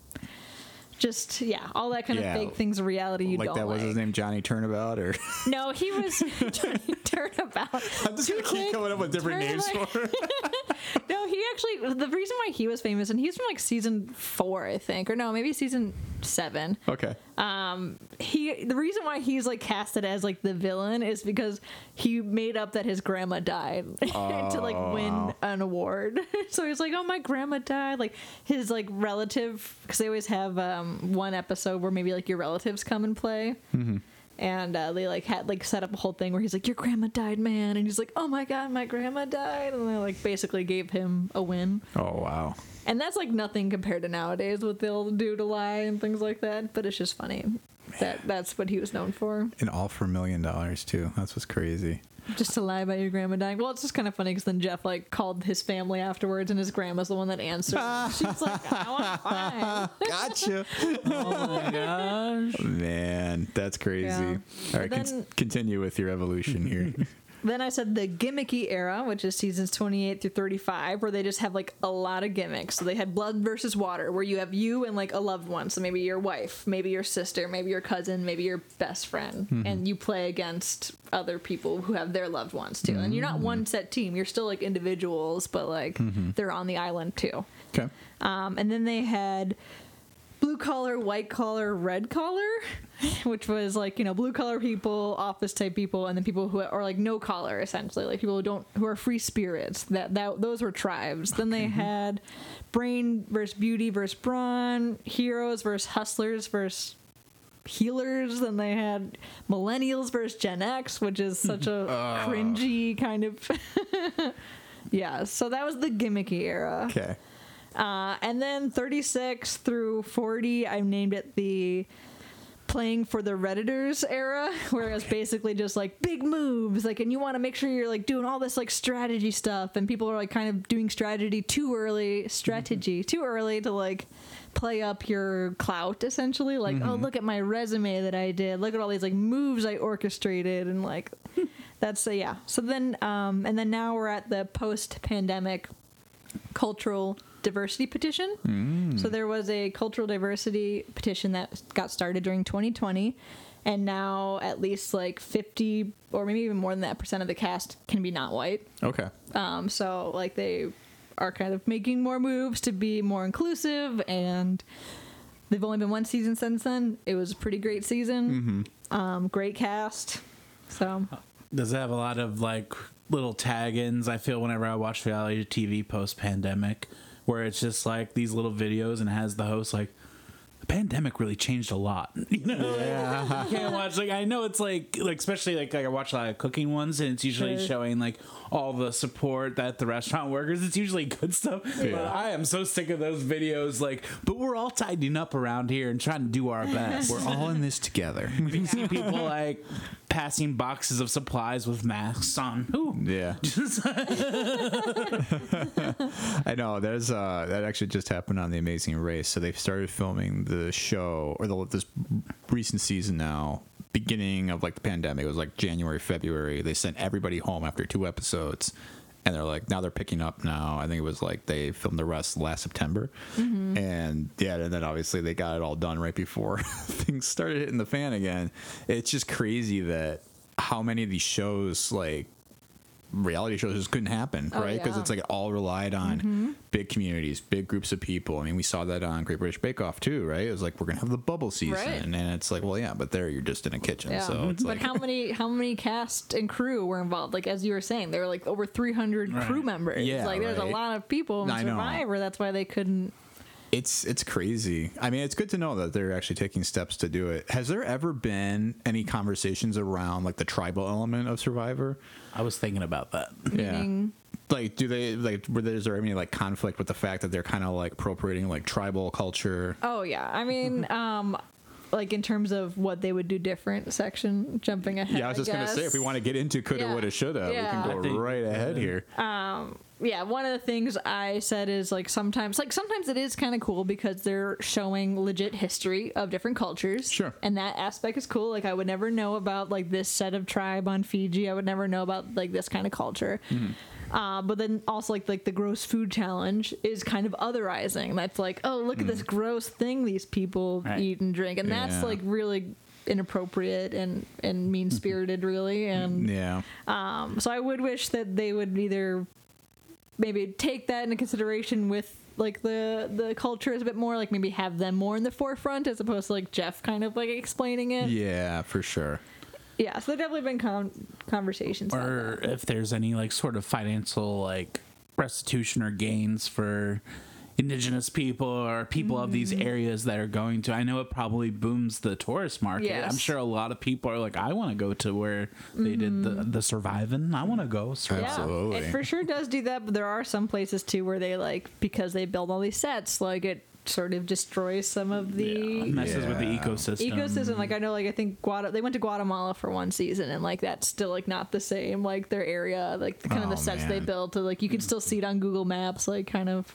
just yeah, all that kind Yeah. of fake things of reality you like don't that was his name, Johnny Turnabout, or No, he was Johnny Turnabout. I'm just gonna keep coming up with different names for. No, he actually the reason why he was famous and he's from like season four, I think, or no, maybe season seven. Okay. Um, he the reason why he's like casted as like the villain is because he made up that his grandma died to like win an award. so he's like, "Oh, my grandma died." Like his like relative, because they always have um, one episode where maybe like your relatives come and play. And uh, they like had like set up a whole thing where he's like, "Your grandma died, man," and he's like, "Oh my god, my grandma died," and they like basically gave him a win. Oh wow. And that's like nothing compared to nowadays what they'll do to lie and things like that. But it's just funny that that's what he was known for, And all for a million dollars too. That's what's crazy. just to lie about your grandma dying. Well, it's just kind of funny because then Jeff like called his family afterwards, and his grandma's the one that answered. She's like, "I want fine." Gotcha. Oh my gosh. Man, that's crazy. Yeah. All right, But con- continue with your evolution here. Then I said the gimmicky era, which is seasons 28 through 35, where they just have like a lot of gimmicks. So they had blood versus water, where you have you and like a loved one. So maybe your wife, maybe your sister, maybe your cousin, maybe your best friend. Mm-hmm. And you play against other people who have their loved ones too. And you're not mm-hmm. one set team, you're still like individuals, but like mm-hmm. they're on the island too. okay. Um, and then they had blue collar, white collar, red collar, which was like you know blue collar people, office type people, and then people who are like no collar essentially, like people who don't who are free spirits. That that those were tribes. Then they mm-hmm. had brain versus beauty versus brawn, heroes versus hustlers versus healers. Then they had millennials versus Gen X, which is such a mm-hmm. uh. cringy kind of. yeah, so that was the gimmicky era. Okay. Uh, and then 36 through 40, I named it the playing for the redditors era where it's basically just like big moves like and you want to make sure you're like doing all this like strategy stuff and people are like kind of doing strategy too early strategy too early to like play up your clout essentially like oh look at my resume that i did look at all these like moves i orchestrated and like that's uh, yeah. So then um and then now we're at the post pandemic cultural diversity petition. So there was a cultural diversity petition that got started during 2020 and now at least like 50 or maybe even more than that percent of the cast can be not white. Okay. Um so like they are kind of making more moves to be more inclusive and they've only been one season since then. It was a pretty great season. Um great cast. So Does it have a lot of like little tag-ins? I feel whenever I watch reality TV post-pandemic, where it's just like these little videos and has the host like, pandemic really changed a lot. You know, yeah. you can't watch like I know it's like like especially like, like I watch a lot of cooking ones and it's usually showing like all the support that the restaurant workers. It's usually good stuff. Yeah. But I am so sick of those videos. Like, but we're all tidying up around here and trying to do our best. We're all in this together. You see people like passing boxes of supplies with masks on. Ooh. yeah. I know. There's uh that actually just happened on the Amazing Race. So they've started filming the show or the this recent season now. Beginning of like the pandemic, it was like January, February. They sent everybody home after two episodes, and they're like now they're picking up now. I think it was like they filmed the rest last September, mm-hmm. and yeah, and then obviously they got it all done right before things started hitting the fan again. It's just crazy that how many of these shows like reality shows just couldn't happen, Oh, right? Because yeah. Mm-hmm. it's like it all relied on big communities, big groups of people. I mean, we saw that on Great British Bake Off too, right? It was like we're gonna have the bubble season, Right. and it's like, well, yeah, but there you're just in a kitchen, Yeah. so it's but like, how many how many cast and crew were involved? Like as you were saying, there were like over 300 crew members. Yeah, like there's a lot of people in Survivor. That's why they couldn't. It's it's crazy. I mean, it's good to know that they're actually taking steps to do it. Has there ever been any conversations around like the tribal element of Survivor? I was thinking about that. Meaning, Like, do they like? Were there, is there any like conflict with the fact that they're kind of like appropriating like tribal culture? oh yeah, I mean, um, like in terms of what they would do different. Section jumping ahead. Yeah, I was just gonna say if we want to get into coulda, Yeah. woulda, shoulda, Yeah. we can go think- right ahead here. Yeah, one of the things I said is like sometimes, like sometimes it is kind of cool because they're showing legit history of different cultures. Sure. And that aspect is cool. Like I would never know about like this set of tribe on Fiji. I would never know about like this kind of culture. Uh, but then also like like the gross food challenge is kind of otherizing. That's like, oh look at this gross thing these people Right. eat and drink, and that's Yeah. like really inappropriate and and mean spirited, really. And Yeah. um, so I would wish that they would either maybe take that into consideration with like the the culture is a bit more like maybe have them more in the forefront as opposed to like Jeff kind of like explaining it. Yeah, for sure. Yeah, so there definitely been con- conversations. about or that. if there's any like sort of financial like restitution or gains for indigenous people or people of these Mm-hmm. areas that are going to i know it probably booms the tourist market i'm sure a lot of people are like i want to go to where they did the, the surviving i want to go survive. Yeah, Absolutely. it for sure does do that, but there are some places too where they like because they build all these sets, like it sort of destroys some of the Yeah, messes with the ecosystem ecosystem. Like I know, like I think Guada, they went to Guatemala for one season, and like that's still like not the same. Like their area, like the kind of Oh, the sets they man. built, like you can still see it on Google Maps, like kind of how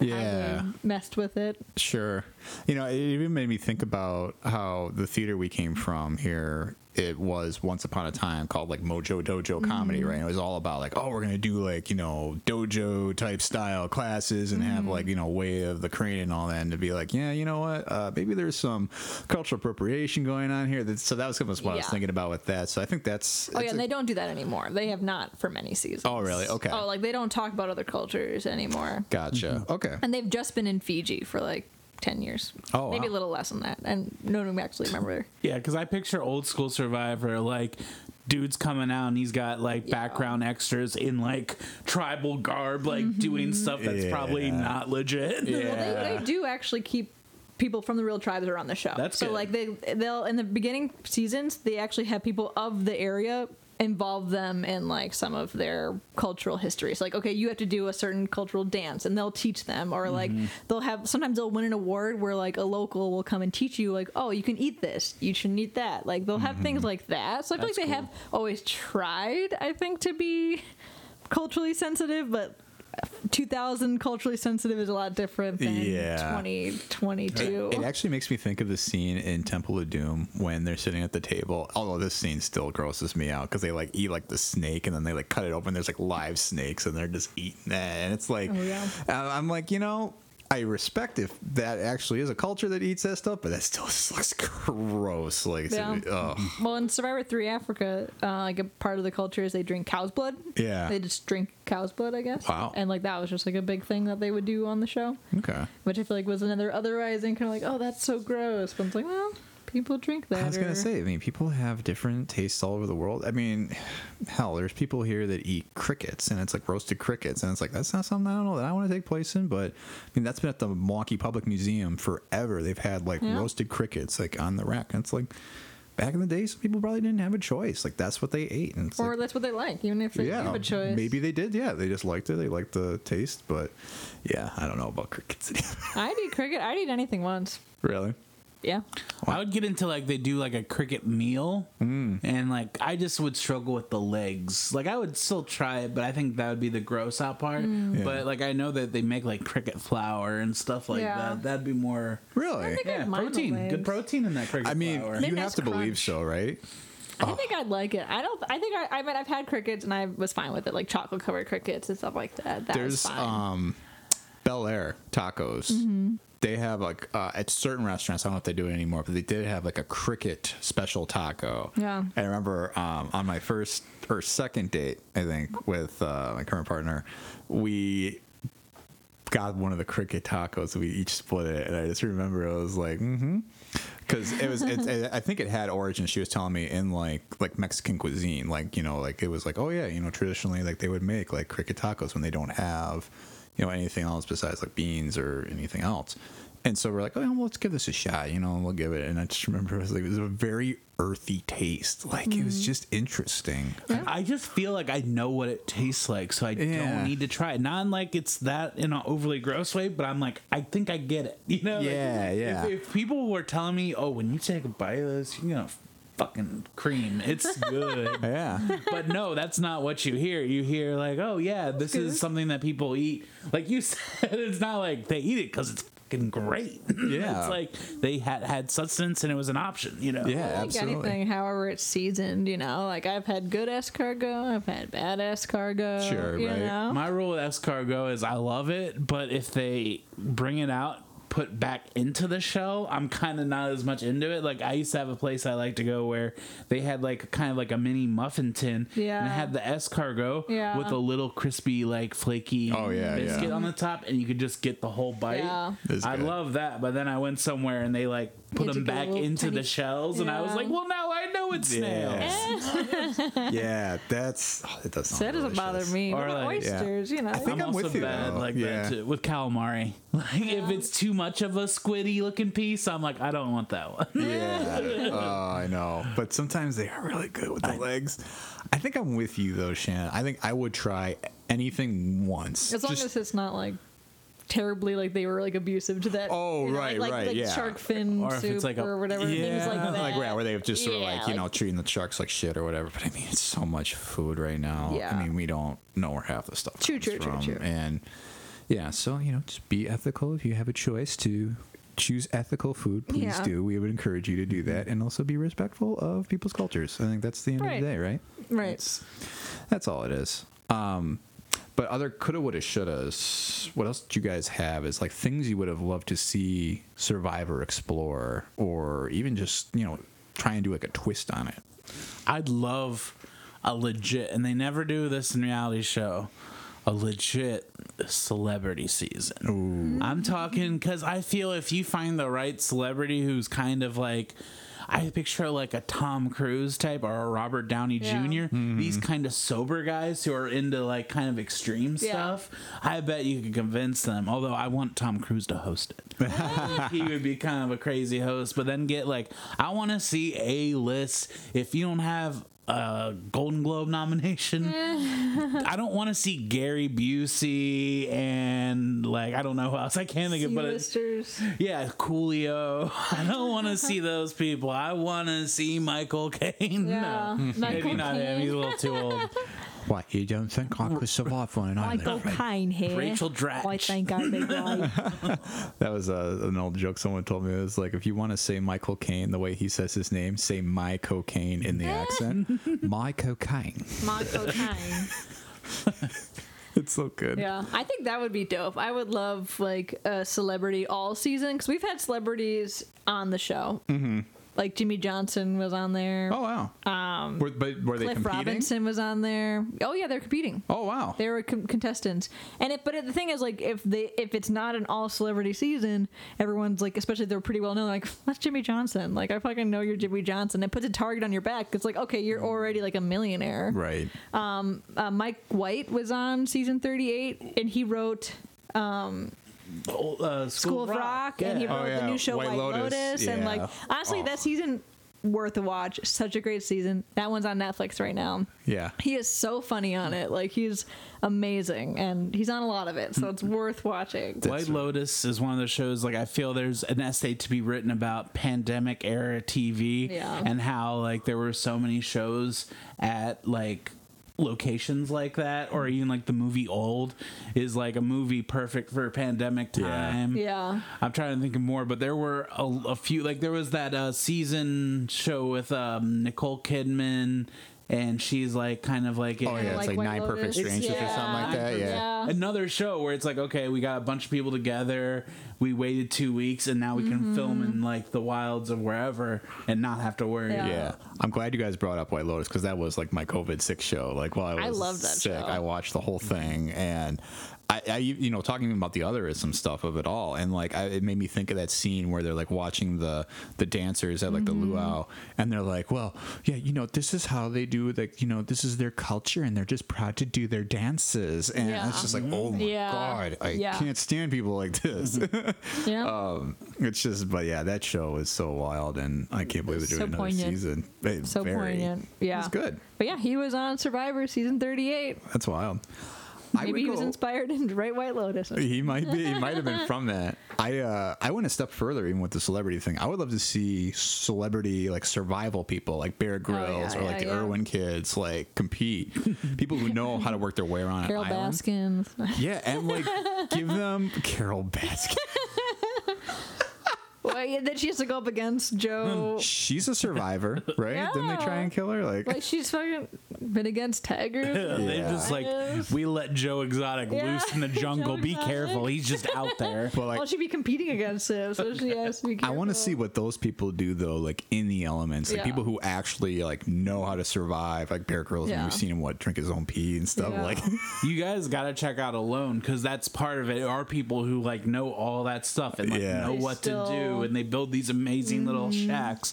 Yeah. messed with it. Sure. You know, it even made me think about how the theater we came from here, it was once upon a time called like Mojo Dojo Comedy, mm. right? It was all about like, oh, we're going to do like, you know, dojo type style classes and have mm. like, you know, way of the crane and all that. And to be like, yeah, you know what? Uh, maybe there's some cultural appropriation going on here. So that was kind of what I was thinking about with that. So I think that's. Oh yeah, it's and a- they don't do that anymore. They have not for many seasons. Oh, really? Okay. Oh, like they don't talk about other cultures anymore. Gotcha. Mm-hmm. Okay. And they've just been in Fiji for like ten years. Oh, maybe wow. a little less than that. And no one actually remember. Yeah, because I picture old school Survivor like dudes coming out and he's got like Yeah. background extras in like tribal garb, like mm-hmm. doing stuff that's probably not legit. Well, they, they do actually keep people from the real tribes around the show. That's so good. like they they'll in the beginning seasons they actually have people of the area involve them in like some of their cultural history. So like okay, you have to do a certain cultural dance and they'll teach them or like Mm-hmm. they'll have sometimes they'll win an award where like a local will come and teach you like oh you can eat this you shouldn't eat that like they'll have things like that. So I feel Mm-hmm. That's like they cool. have always tried I think to be culturally sensitive but 2000 culturally sensitive is a lot different than Yeah. 2022. It actually makes me think of the scene in Temple of Doom when they're sitting at the table. Although this scene still grosses me out because they like eat like the snake and then they like cut it open. There's like live snakes and they're just eating that, and it's like, Oh, yeah. I'm like, you know. I respect if that actually is a culture that eats that stuff, but that still just looks gross. Like, Yeah. well, in Survivor 3 Africa, uh, like a part of the culture is they drink cow's blood. Yeah. They just drink cow's blood, I guess. Wow. And like that was just like a big thing that they would do on the show, okay. which I feel like was another otherizing kind of like, oh, that's so gross. But it's like, well, people drink that. I was gonna say, I mean, people have different tastes all over the world. I mean, hell, there's people here that eat crickets, and it's like roasted crickets, and it's like that's not something I don't know that I want to take place in. But I mean, that's been at the Milwaukee Public Museum forever. They've had like Yeah. roasted crickets like on the rack, and it's like back in the day, some people probably didn't have a choice. Like that's what they ate, and Or like, that's what they like, even if they yeah, have a choice. maybe they did. Yeah, they just liked it. They liked the taste, but yeah, I don't know about crickets. I'd eat cricket. I'd eat anything once. really? Yeah. I would get into like they do like a cricket meal, and like I just would struggle with the legs. Like I would still try it, but I think that would be the gross out part. Yeah. But like I know that they make like cricket flour and stuff like Yeah. that. That'd be more Really? yeah protein. Good protein in that cricket I mean, flour. They you nice have to believe so, right? I think I'd like it. I don't. I think I. I mean, I've had crickets and I was fine with it, like chocolate covered crickets and stuff like that. That There's fine. um Bel Air tacos. Mm-hmm. They have like uh, at certain restaurants. I don't know if they do it anymore, but they did have like a cricket special taco. Yeah. And I remember um, on my first or second date, I think, with uh, my current partner, we got one of the cricket tacos. We each split it, and I just remember I was like, mm-hmm. Because it was, it's, it, I think it had origins. She was telling me in like like Mexican cuisine, like you know, like it was like, oh yeah, you know, traditionally like they would make like cricket tacos when they don't have, you know, anything else besides like beans or anything else. And so we're like, oh, well, let's give this a shot, you know, and we'll give it. And I just remember it was like it was a very earthy taste, like it was mm. just interesting. I just feel like I know what it tastes like, so I Yeah. don't need to try it. Not like it's that in an overly gross way, but I'm like, I think I get it. You know? Like, Yeah, yeah. If, if people were telling me, oh, when you take a bite of this, you're gonna fucking cream. It's good. Yeah. but no, that's not what you hear. You hear like, oh yeah, this good. is something that people eat. Like you said, it's not like they eat it because it's fucking great. Yeah. it's like they had had sustenance and it was an option. You know? Yeah, like absolutely. anything, however it's seasoned, you know. Like I've had good escargot, I've had bad escargot. Sure, you right. Know? My rule with escargot is I love it, but if they bring it out put back into the show, I'm kind of not as much into it. Like I used to have a place I like to go where they had like kind of like a mini muffin tin, Yeah. and it had the escargot Yeah. with a little crispy like flaky Oh, yeah, biscuit yeah. on the top, and you could just get the whole bite. Yeah. I good. love that, but then I went somewhere and they like put them back into tiny- the shells, and I was like, well, now I know it's snails. yeah, that's oh, it does. So that doesn't bother me. Or What about like- Yeah. oysters, you know. I think I'm I'm also with you, bad though. like Yeah. that too, with calamari. Like if it's too much of a squiddy looking piece, I'm like, I don't want that one. Yeah. oh, I know. But sometimes they are really good with the legs. I think I'm with you though, Shannon. I think I would try anything once. as long Just- as it's not like terribly like they were like abusive to that. Oh, you know, right, like, right, like yeah. shark fin Or soup it's like a- or whatever things yeah, like that. like yeah, where they've just sort of Yeah, like you know treating the sharks like shit or whatever. But I mean, it's so much food right now. Yeah. I mean, we don't know where half the stuff True, comes true, true, from. true. And yeah, so you know, just be ethical if you have a choice to choose ethical food. Please Yeah. do. We would encourage you to do that, and also be respectful of people's cultures. I think that's the end Right. of the day, right? Right. It's- that's all it is. Um, but other coulda, woulda, shouldas. What else do you guys have? Is like things you would have loved to see Survivor explore, or even just you know try and do like a twist on it. I'd love a legit, and they never do this in reality show. A legit celebrity season. I'm talking because I feel if you find the right celebrity who's kind of like, I picture like a Tom Cruise type or a Robert Downey Yeah. junior Mm-hmm. These kind of sober guys who are into like kind of extreme Yeah. stuff. I bet you could convince them. Although I want Tom Cruise to host it. he would be kind of a crazy host, but then get like I want to see a list. If you don't have a Golden Globe nomination, I don't want to see Gary Busey and like I don't know who else. I can't think of, but yeah, Coolio. I don't want to see those people. I want to see Michael Caine. Yeah, no, maybe Michael not him. Caine. He's a little too old. What you don't think I could survive on an Michael Caine here. Rachel Dratch. I think I'd be right. That was uh, an old joke someone told me. It was like if you want to say Michael Caine the way he says his name, say my cocaine in the accent. my cocaine. My cocaine. It's so good. Yeah, I think that would be dope. I would love like a celebrity all season because we've had celebrities on the show. Mm-hmm. Like Jimmy Johnson was on there. Oh wow. Um, were, but were they Cliff competing? Robinson was on there. Oh yeah, they're competing. Oh wow. They were com- contestants, and if but the thing is, like, if they if it's not an all celebrity season, everyone's like, especially they're pretty well known, like that's Jimmy Johnson. Like I fucking know you're Jimmy Johnson. It puts a target on your back. It's like okay, you're already like a millionaire. Right. Uh, Mike White was on season 38, and he wrote Oh, uh, School, School of Rock, and he wrote Oh, yeah, the new show White White, Lotus. Lotus, and like honestly, Oh. that season worth a watch. Such a great season. That one's on Netflix right now. Yeah. He is so funny on it. Like he's amazing, and he's on a lot of it, so it's worth watching. White Lotus is one of those shows like I feel there's an essay to be written about pandemic era TV Yeah. and how like there were so many shows at like locations like that or even like the movie Old is like a movie perfect for pandemic Yeah. time. Yeah. I'm trying to think of more, but there were a, a few. Like there was that uh, season show with um, Nicole Kidman, and she's like kind of like Oh yeah, it's like like, nine Lotus. perfect strangers or something like that. Yeah. Yeah. another show where it's like okay we got a bunch of people together we waited two weeks and now we can Mm-hmm. film in like the wilds of wherever and not have to worry Yeah. Yeah, I'm glad you guys brought up White Lotus because that was like my COVID sick show. Like while I I was loved that sick, show. I watched the whole thing, and I, I, you know, talking about the otherism stuff of it all, and like I, it made me think of that scene where they're like watching the the dancers at like Mm-hmm. the luau, and they're like, well, yeah, you know, this is how they do, like, you know, this is their culture, and they're just proud to do their dances, and Yeah. it's just like, oh my Yeah. god, I Yeah. can't stand people like this. Yeah. um, it's just, but yeah, that show is so wild, and I can't believe they're So doing another season. So very- poignant. Yeah. It's good. But yeah, he was on Survivor season 38. That's wild. I Maybe would he was go- inspired in Right White Lotus. He might be. He might have been from that. I uh, I went a step further even with the celebrity thing. I would love to see celebrity like survival people like Bear Grylls or Oh, yeah, like the yeah. Irwin kids like compete. people who know how to work their way around Carole an island. Baskins. Yeah, and like give them Carole Baskin. Well, yeah, then she has to go up against Joe. She's a survivor, right? Didn't they try and kill her? Like, Like she's fucking been against tigers. They just like we let Joe Exotic Yeah, loose in the jungle. Joe Be Exotic. careful, he's just out there. but like, well, she'd be competing against him, so she has to be. I want to see what those people do though, like in the elements, like Yeah. people who actually like know how to survive, like Bear Grylls. Yeah. You've seen him what drink his own pee and stuff. Yeah. Like, You guys got to check out Alone because that's part of it. Are people who like know all that stuff and like Yeah. know They what to do, Mm-hmm. and they build these amazing little shacks.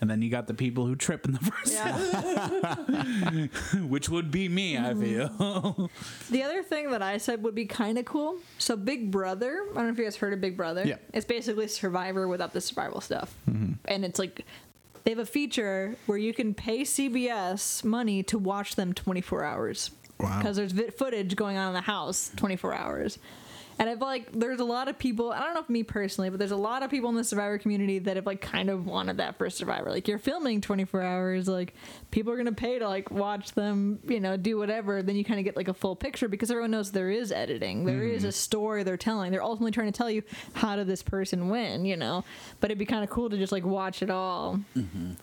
And then you got the people who trip in the first, Yeah. which would be me. I Mm-hmm. feel. the other thing that I said would be kind of cool. So Big Brother. I don't know if you guys heard of Big Brother. Yeah. It's basically Survivor without the survival stuff, Mm-hmm. and it's like. They have a feature where you can pay CBS money to watch them 24 hours. Wow. Because there's vi- footage going on in the house 24 hours. And I feel like there's a lot of people, I don't know if me personally, but there's a lot of people in the Survivor community that have like kind of wanted that for Survivor. Like you're filming 24 hours, like people are going to pay to like watch them, you know, do whatever. Then you kind of get like a full picture because everyone knows there is editing. There mm-hmm. is a story they're telling. They're ultimately trying to tell you how did this person win, you know? But it'd be kind of cool to just like watch it all. Mm-hmm.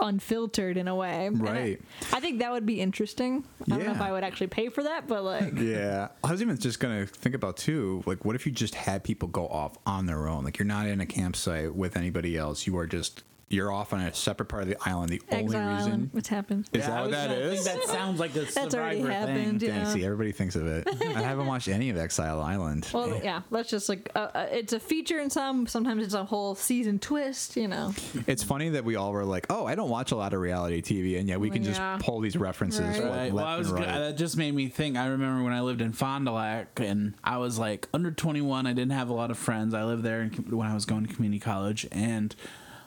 Unfiltered in a way, And I- Right. I, think that would be interesting. I don't know if I would actually pay for that, but like, yeah, I was even just gonna think about too. Like, what if you just had people go off on their own? Like, you're not in a campsite with anybody else. You are just you're off on a separate part of the island. The only Exile reason Island, what's happened? is Yeah, that what was that gonna is. think that sounds like a That's already survivor happened. thing. Yeah. See, everybody thinks of it. I haven't watched any of Exile Island. Well, yeah, that's just like uh, uh, it's a feature in some. Sometimes it's a whole season twist. You know, It's funny that we all were like, "Oh, I don't watch a lot of reality TV," and yet we can Yeah. just pull these references Right. like, Right. left Well, I was and gonna- right. that just made me think. I remember when I lived in Fond du Lac, and I was like under 21. I didn't have a lot of friends. I lived there in, when I was going to community college, and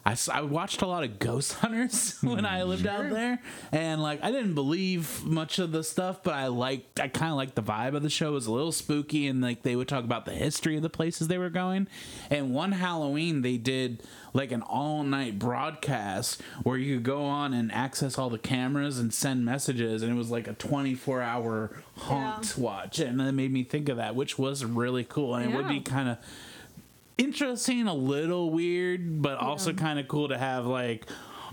I, I watched a lot of Ghost Hunters when I lived out mm-hmm. there, and like I didn't believe much of the stuff, but I liked. I kind of liked the vibe of the show. It was a little spooky, and like they would talk about the history of the places they were going. And one Halloween, they did like an all night broadcast where you could go on and access all the cameras and send messages and it was like a 24 hour haunt watch and it made me think of that which was really cool and it would be kind of interesting a little weird but also kind of cool to have like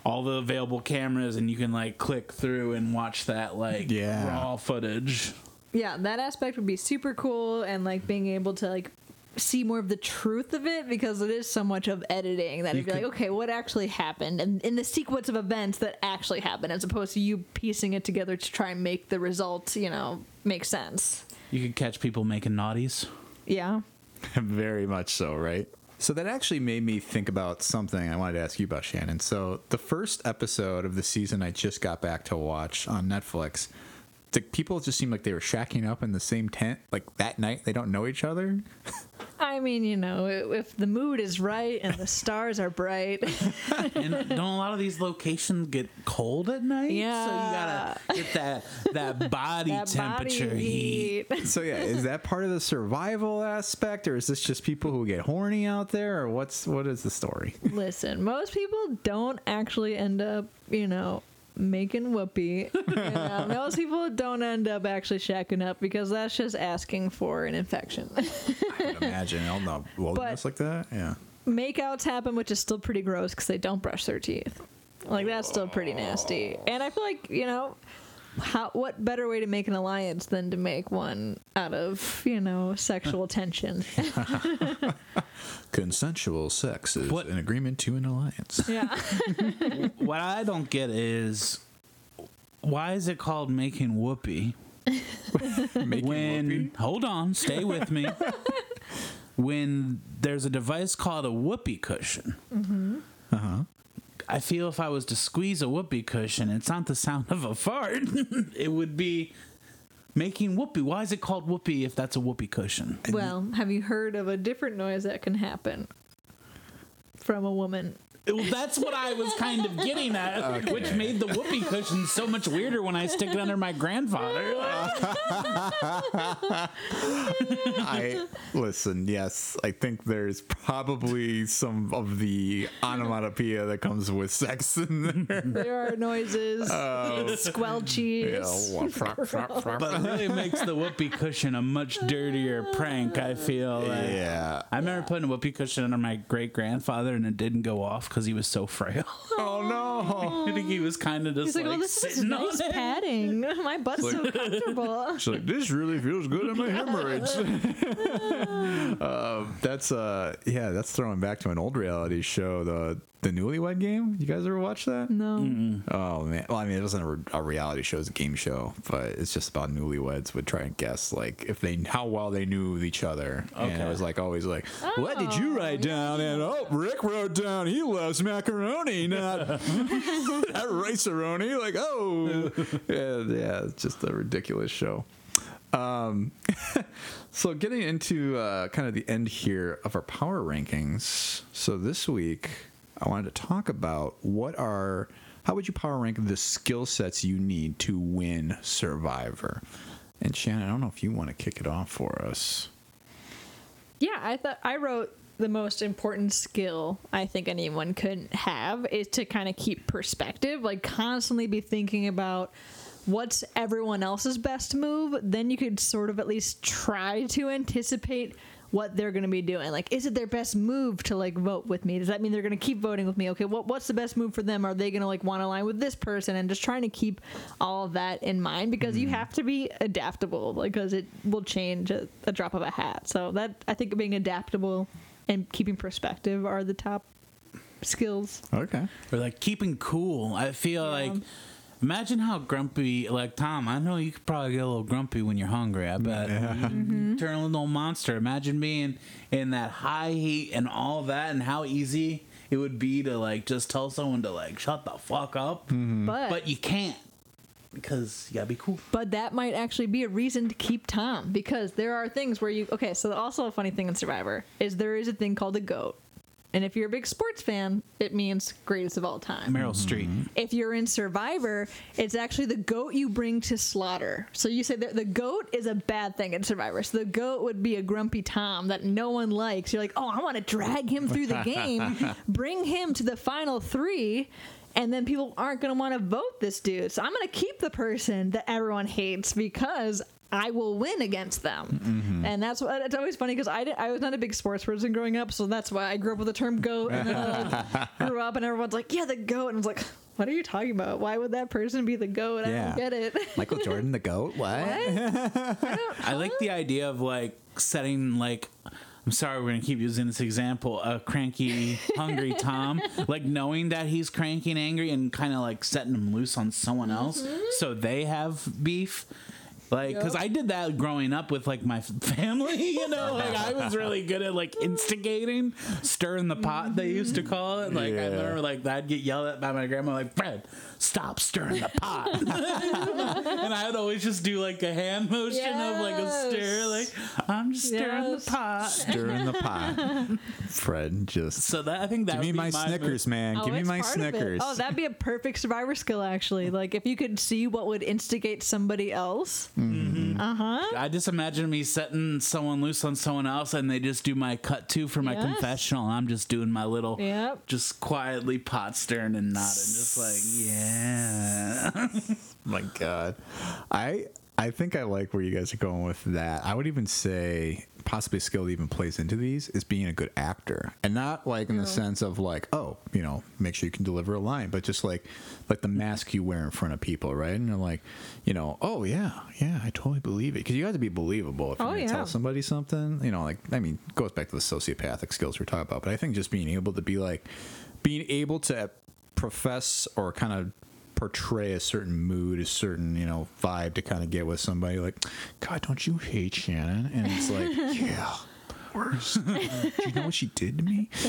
all the available cameras and you can like click through and watch that like Yeah. raw footage yeah, that aspect would be super cool, and like being able to like see more of the truth of it because it is so much of editing that You it'd be like, okay, what actually happened, and in the sequence of events that actually happened, as opposed to you piecing it together to try and make the results, you know, make sense. you could catch people making naughties Yeah. Very much so, right? So that actually made me think about something I wanted to ask you about, Shannon. So the first episode of the season I just got back to watch on Netflix, the people just seemed like they were shacking up in the same tent. Like that night, they don't know each other. I mean, you know, if the mood is right and the stars are bright, and don't a lot of these locations get cold at night? Yeah. So you gotta get that that body that temperature body heat. heat. So yeah, is that part of the survival aspect, or is this just people who get horny out there, or what's what is the story? Listen, most people don't actually end up, you know, making whoopee. You know, um, most people don't end up actually shacking up because that's just asking for an infection. I would imagine in the wilderness like that. Yeah. Makeouts happen, which is still pretty gross because they don't brush their teeth. Like that's still pretty nasty. And I feel like you know. How, what better way to make an alliance than to make one out of you know sexual tension? Consensual sex is What- an agreement to an alliance. yeah, what I don't get is why is it called making whoopee Making when whoopee? hold on, stay with me. when there's a device called a whoopee cushion. Uh-huh. I feel if I was to squeeze a whoopee cushion, it's not the sound of a fart. it would be making whoopee. Why is it called whoopee if that's a whoopee cushion? Well, have you heard of a different noise that can happen from a woman? Well, that's what I was kind of getting at, which made the whoopee cushion so much weirder when I stick it under my grandfather. I listen. Yes, I think there's probably some of the onomatopoeia that comes with sex in there. There are noises, uh, squelchies. Yeah, frop, frop, frop. but it really makes the whoopee cushion a much dirtier prank. I feel like. Yeah. I remember putting a whoopee cushion under my great grandfather, and it didn't go off because he was so frail. Oh no. I think he was kind of just He's like, like, oh, this is sitting nice on it. padding. My butt's so comfortable. She's like, this really feels good in my hemorrhoids. um, that's uh, yeah, that's throwing back to an old reality show, the the Newlywed Game. You guys ever watch that? No. Oh man, well, I mean, it wasn't a, re- a reality show; it's a game show, but it's just about newlyweds would try and guess like if they how well they knew each other, Okay. and it was like always like, what did you write down? And oh, Rick wrote down he loves macaroni, not not rice-a-roni. Like oh, yeah, yeah, it's just a ridiculous show. Um, so getting into uh, kind of the end here of our power rankings. So this week, I wanted to talk about what are how would you power rank the skill sets you need to win Survivor. And Shannon, I don't know if you want to kick it off for us. Yeah, I thought I wrote the most important skill I think anyone could have is to kind of keep perspective, like constantly be thinking about what's everyone else's best move. Then you could sort of at least try to anticipate what they're going to be doing. Like, is it their best move to like vote with me? Does that mean they're going to keep voting with me? Okay, what what's the best move for them? Are they going to like want to align with this person? And just trying to keep all of that in mind because you mm-hmm. have to be adaptable because it will change at a drop of a hat. So that I think being adaptable and keeping perspective are the top skills. Okay. Or like keeping cool. I feel like imagine how grumpy like Tom, I know you could probably get a little grumpy when you're hungry, I bet. You mm-hmm. Turn a little monster. Imagine being in that high heat and all that and how easy it would be to like just tell someone to like shut the fuck up. Mm-hmm. But But you can't. Because you gotta be cool. But that might actually be a reason to keep Tom because there are things where you okay. So also a funny thing in Survivor is there is a thing called a goat, and if you're a big sports fan, it means greatest of all time. Meryl mm-hmm. Streep. If you're in Survivor, it's actually the goat you bring to slaughter. So you say that the goat is a bad thing in Survivor. So the goat would be a grumpy Tom that no one likes. You're like, oh, I want to drag him through the game, bring him to the final three. And then people aren't going to want to vote this dude. So I'm going to keep the person that everyone hates because I will win against them. Mm-hmm. And that's what it's always funny because I, did, I was not a big sports person growing up. So that's why I grew up with the term goat. And then uh, I grew up and everyone's like, yeah, the goat. And I was like, what are you talking about? Why would that person be the goat? I Yeah. don't get it. Michael Jordan, the goat. What? I like the idea of like setting like I'm sorry we're gonna keep using this example, a cranky, hungry Tom, like knowing that he's cranky and angry and kind of like setting him loose on someone else. Mm-hmm. So they have beef. Like, cause I did that growing up with like my family, you know, like I was really good at like instigating, stirring the pot, they used to call it. Like, I remember like I'd get yelled at by my grandma, like, Fred, stop stirring the pot. and I would always just do like a hand motion of like a stir, like I'm just stirring Yes. the pot. Stirring the pot. Fred just. So that I think that Give me would be my Snickers, move. man. Oh, Give me it's my part of it. Snickers. Oh, that'd be a perfect survivor skill, actually. Like if you could see what would instigate somebody else. Uh huh. I just imagine me setting someone loose on someone else, and they just do my cut to for my Yes. confessional. And I'm just doing my little, Yep. just quietly pot stirring and nodding, just like yeah. my god i i think i like where you guys are going with that. I would even say possibly a skill that even plays into these is being a good actor. And not like in the sense of like oh you know make sure you can deliver a line but just like like the mask you wear in front of people right? And they're like you know oh yeah yeah i totally believe it. Because you have to be believable if you're Oh, gonna yeah. tell somebody something. You know like i mean goes back to the sociopathic skills we're talking about but i think just being able to be like being able to profess or kind of portray a certain mood, a certain you know vibe to kind of get with somebody. Like, God, don't you hate Shannon? And it's like, yeah. Worse. Do you know what she did to me?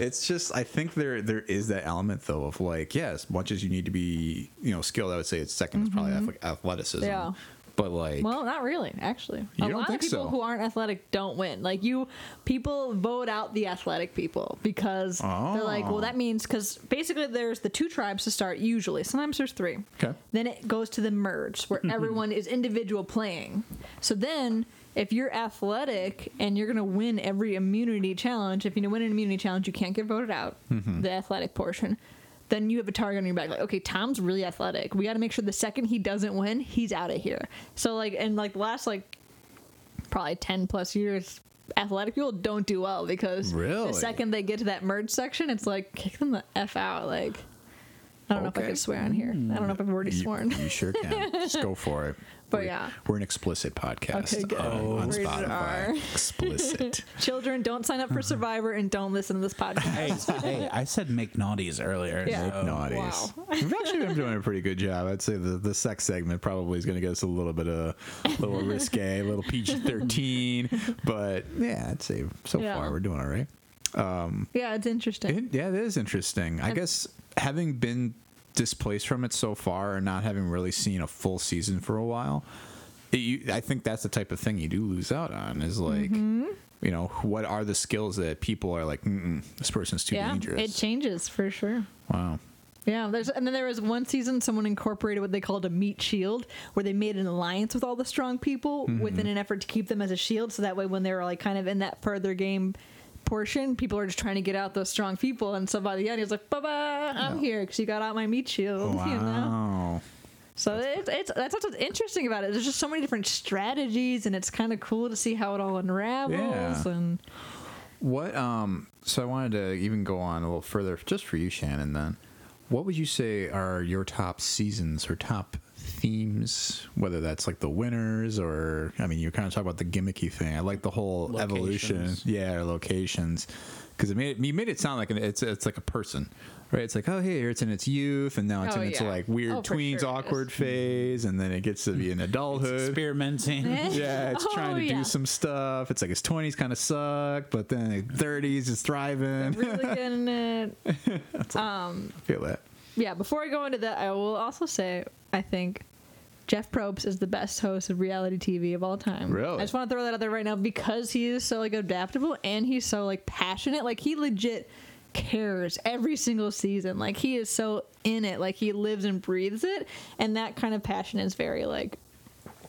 it's just I think there there is that element though of like, yeah, as much as you need to be, you know, skilled, I would say it's 2nd is probably mm-hmm. ath- athleticism. Yeah. But like Well, not really, actually. You a don't lot think of people so? who aren't athletic don't win. Like you, people vote out the athletic people because they're like, well, Oh. that means because basically there's the two tribes to start usually. Sometimes there's three. Okay. Then it goes to the merge where everyone is individual playing. So then. If you're athletic and you're gonna win every immunity challenge, if you win an immunity challenge, you can't get voted out. Mm-hmm. The athletic portion, then you have a target on your back. Like, okay, Tom's really athletic. We got to make sure the second he doesn't win, he's out of here. So like, and like the last like probably ten plus years, athletic people don't do well because Really? the second they get to that merge section, it's like kick them the f out. Like, I don't know if I Okay. can swear on here. I don't know if I've already you, sworn. you sure can. Just go for it. But We're- yeah. we're an explicit podcast Okay, good. uh, on Rated Spotify. R. Explicit. Children, don't sign up for Survivor and don't listen to this podcast. Hey, hey, I said make naughties earlier. Yeah. so- Naughties. wow. We've actually been doing a pretty good job. I'd say the, the sex segment probably is going to get us a little bit of a little risque, a little PG thirteen, but yeah, I'd say so Yeah. far we're doing all right. yeah, it's interesting. It, yeah, it is interesting. I And- guess having been displaced from it so far and not having really seen a full season for a while, it, you, I think that's the type of thing you do lose out on. Is like, Mm-hmm. you know, what are the skills that people are like, this person's too yeah, dangerous. it changes for sure. wow. Yeah, there's and then there was one season someone incorporated what they called a meat shield, where they made an alliance with all the strong people Mm-hmm. within an effort to keep them as a shield, so that way when they were like kind of in that further game portion, people are just trying to get out those strong people, and so by the end he's like, "Bye bye, I'm here because you got out my meat shield." You know? Wow. So it's, it's that's what's interesting about it. There's just so many different strategies, and it's kind of cool to see how it all unravels. Yeah. And What um so I wanted to even go on a little further just for you Shannon then. What would you say are your top seasons or top themes whether that's like the winners or I mean you kind of talk about the gimmicky thing. I like the whole evolution. Yeah, locations cuz it made it, you made it sound like an, it's it's like a person. Right? It's like, oh hey, it's in its youth and now it's Oh, in its yeah. like weird Oh, tweens sure awkward phase and then it gets to be an adulthood. Experimenting. Yeah, it's Oh, trying to oh, yeah. do some stuff. It's like his twenties kind of suck, but then thirties is thriving. really getting it. Um, I feel that. Yeah, before I go into that, I will also say I think Jeff Probst is the best host of reality TV of all time. Really? I just want to throw that out there right now because he is so like adaptable and he's so like passionate. Like he legit cares every single season. Like he is so in it. Like he lives and breathes it, and that kind of passion is very like,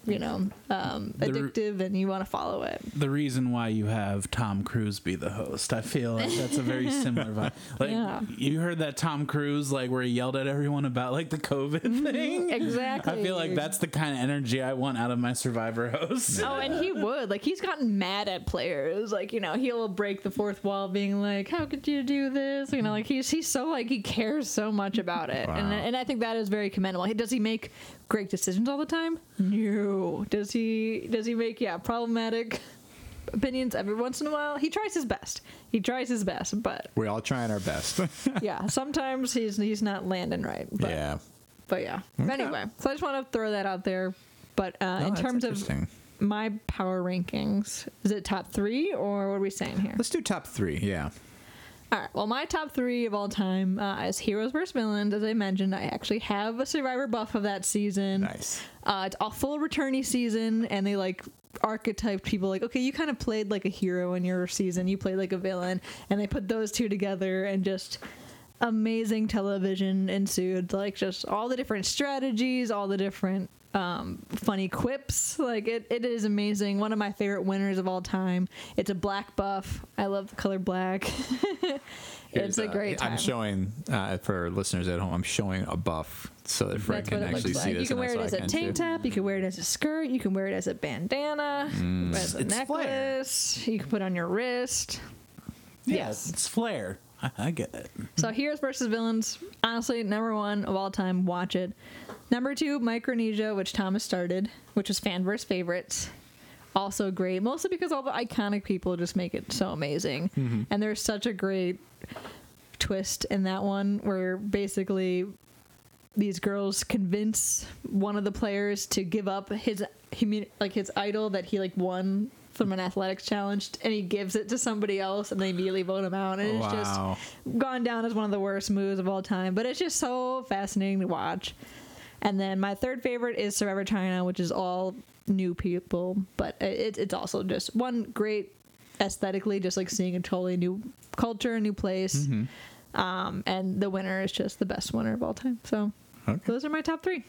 you know, um, addictive, and you want to follow it. the reason why you have Tom Cruise be the host. I feel like that's a very similar vibe. Like Yeah. you heard that Tom Cruise like where he yelled at everyone about like the COVID thing. Exactly. I feel like that's the kind of energy I want out of my Survivor host. Oh, and he would like he's gotten mad at players. Like you know he'll break the fourth wall, being like, "How could you do this?" You know, like he's he's so like he cares so much about it, and Wow. and I think that is very commendable. He, does he make great decisions all the time? No. Does he? Does he make yeah problematic opinions every once in a while? He tries his best. He tries his best, but We're all trying our best. yeah, sometimes he's he's not landing right. But, yeah. but yeah. Okay. Anyway, so I just want to throw that out there. But uh, No, in terms of my power rankings. Is it top three or what are we saying here? let's do top three. Yeah. All right. Well, my top three of all time uh, is Heroes vs. Villains. As I mentioned, I actually have a Survivor buff of that season. Nice. Uh, it's a full returnee season, and they like archetyped people like, okay, you kind of played like a hero in your season, you played like a villain, and they put those two together and just amazing television ensued. Like just all the different strategies, all the different um, funny quips. Like it, it is amazing. One of my favorite winners of all time. It's a black buff. I love the color black. it's Here's, a uh, great time. I'm showing uh, for listeners at home. I'm showing a buff so that Fred That's can actually looks see like. You can wear it as a tank too. top. You can wear it as a skirt. You can wear it as a bandana, Mm. as a It's flair. necklace. You can put on your wrist. Yeah, Yes. it's flair. I, I get it. So heroes versus villains. Honestly, number one of all time. Watch it. Number two, Micronesia, which Thomas started, which was fan versus favorites. Also great, mostly because all the iconic people just make it so amazing. Mm-hmm. And there's such a great twist in that one where basically these girls convince one of the players to give up his like his idol that he like won from an athletics challenge and he gives it to somebody else and they immediately vote him out and it's just gone down as one of the worst moves of all time but it's just so fascinating to watch And then my third favorite is Survivor China, which is all new people, but it, it's also just one great aesthetically, just like seeing a totally new culture, a new place. Um, and the winner is just the best winner of all time. So Okay. those are my top three.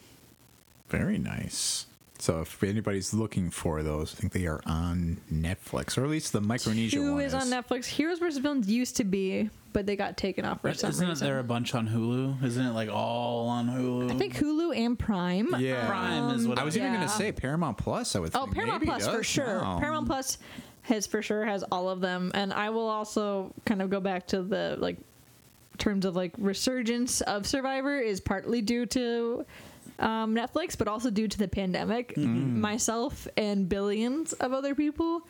Very nice. So if anybody's looking for those, I think they are on Netflix, or at least the Micronesia Two one is on Netflix. Heroes vs. Villains used to be, but they got taken off for But some isn't reason. there a bunch on Hulu? Isn't it like all on Hulu? I think Hulu and Prime. Yeah. Prime is what I was um, Yeah. even going to say Paramount Plus. I would. Oh, think Paramount maybe Plus for sure. now. Paramount Plus has for sure has all of them, and I will also kind of go back to the like terms of like resurgence of Survivor is partly due to um, Netflix, but also due to the pandemic. Mm-hmm. Myself and billions of other people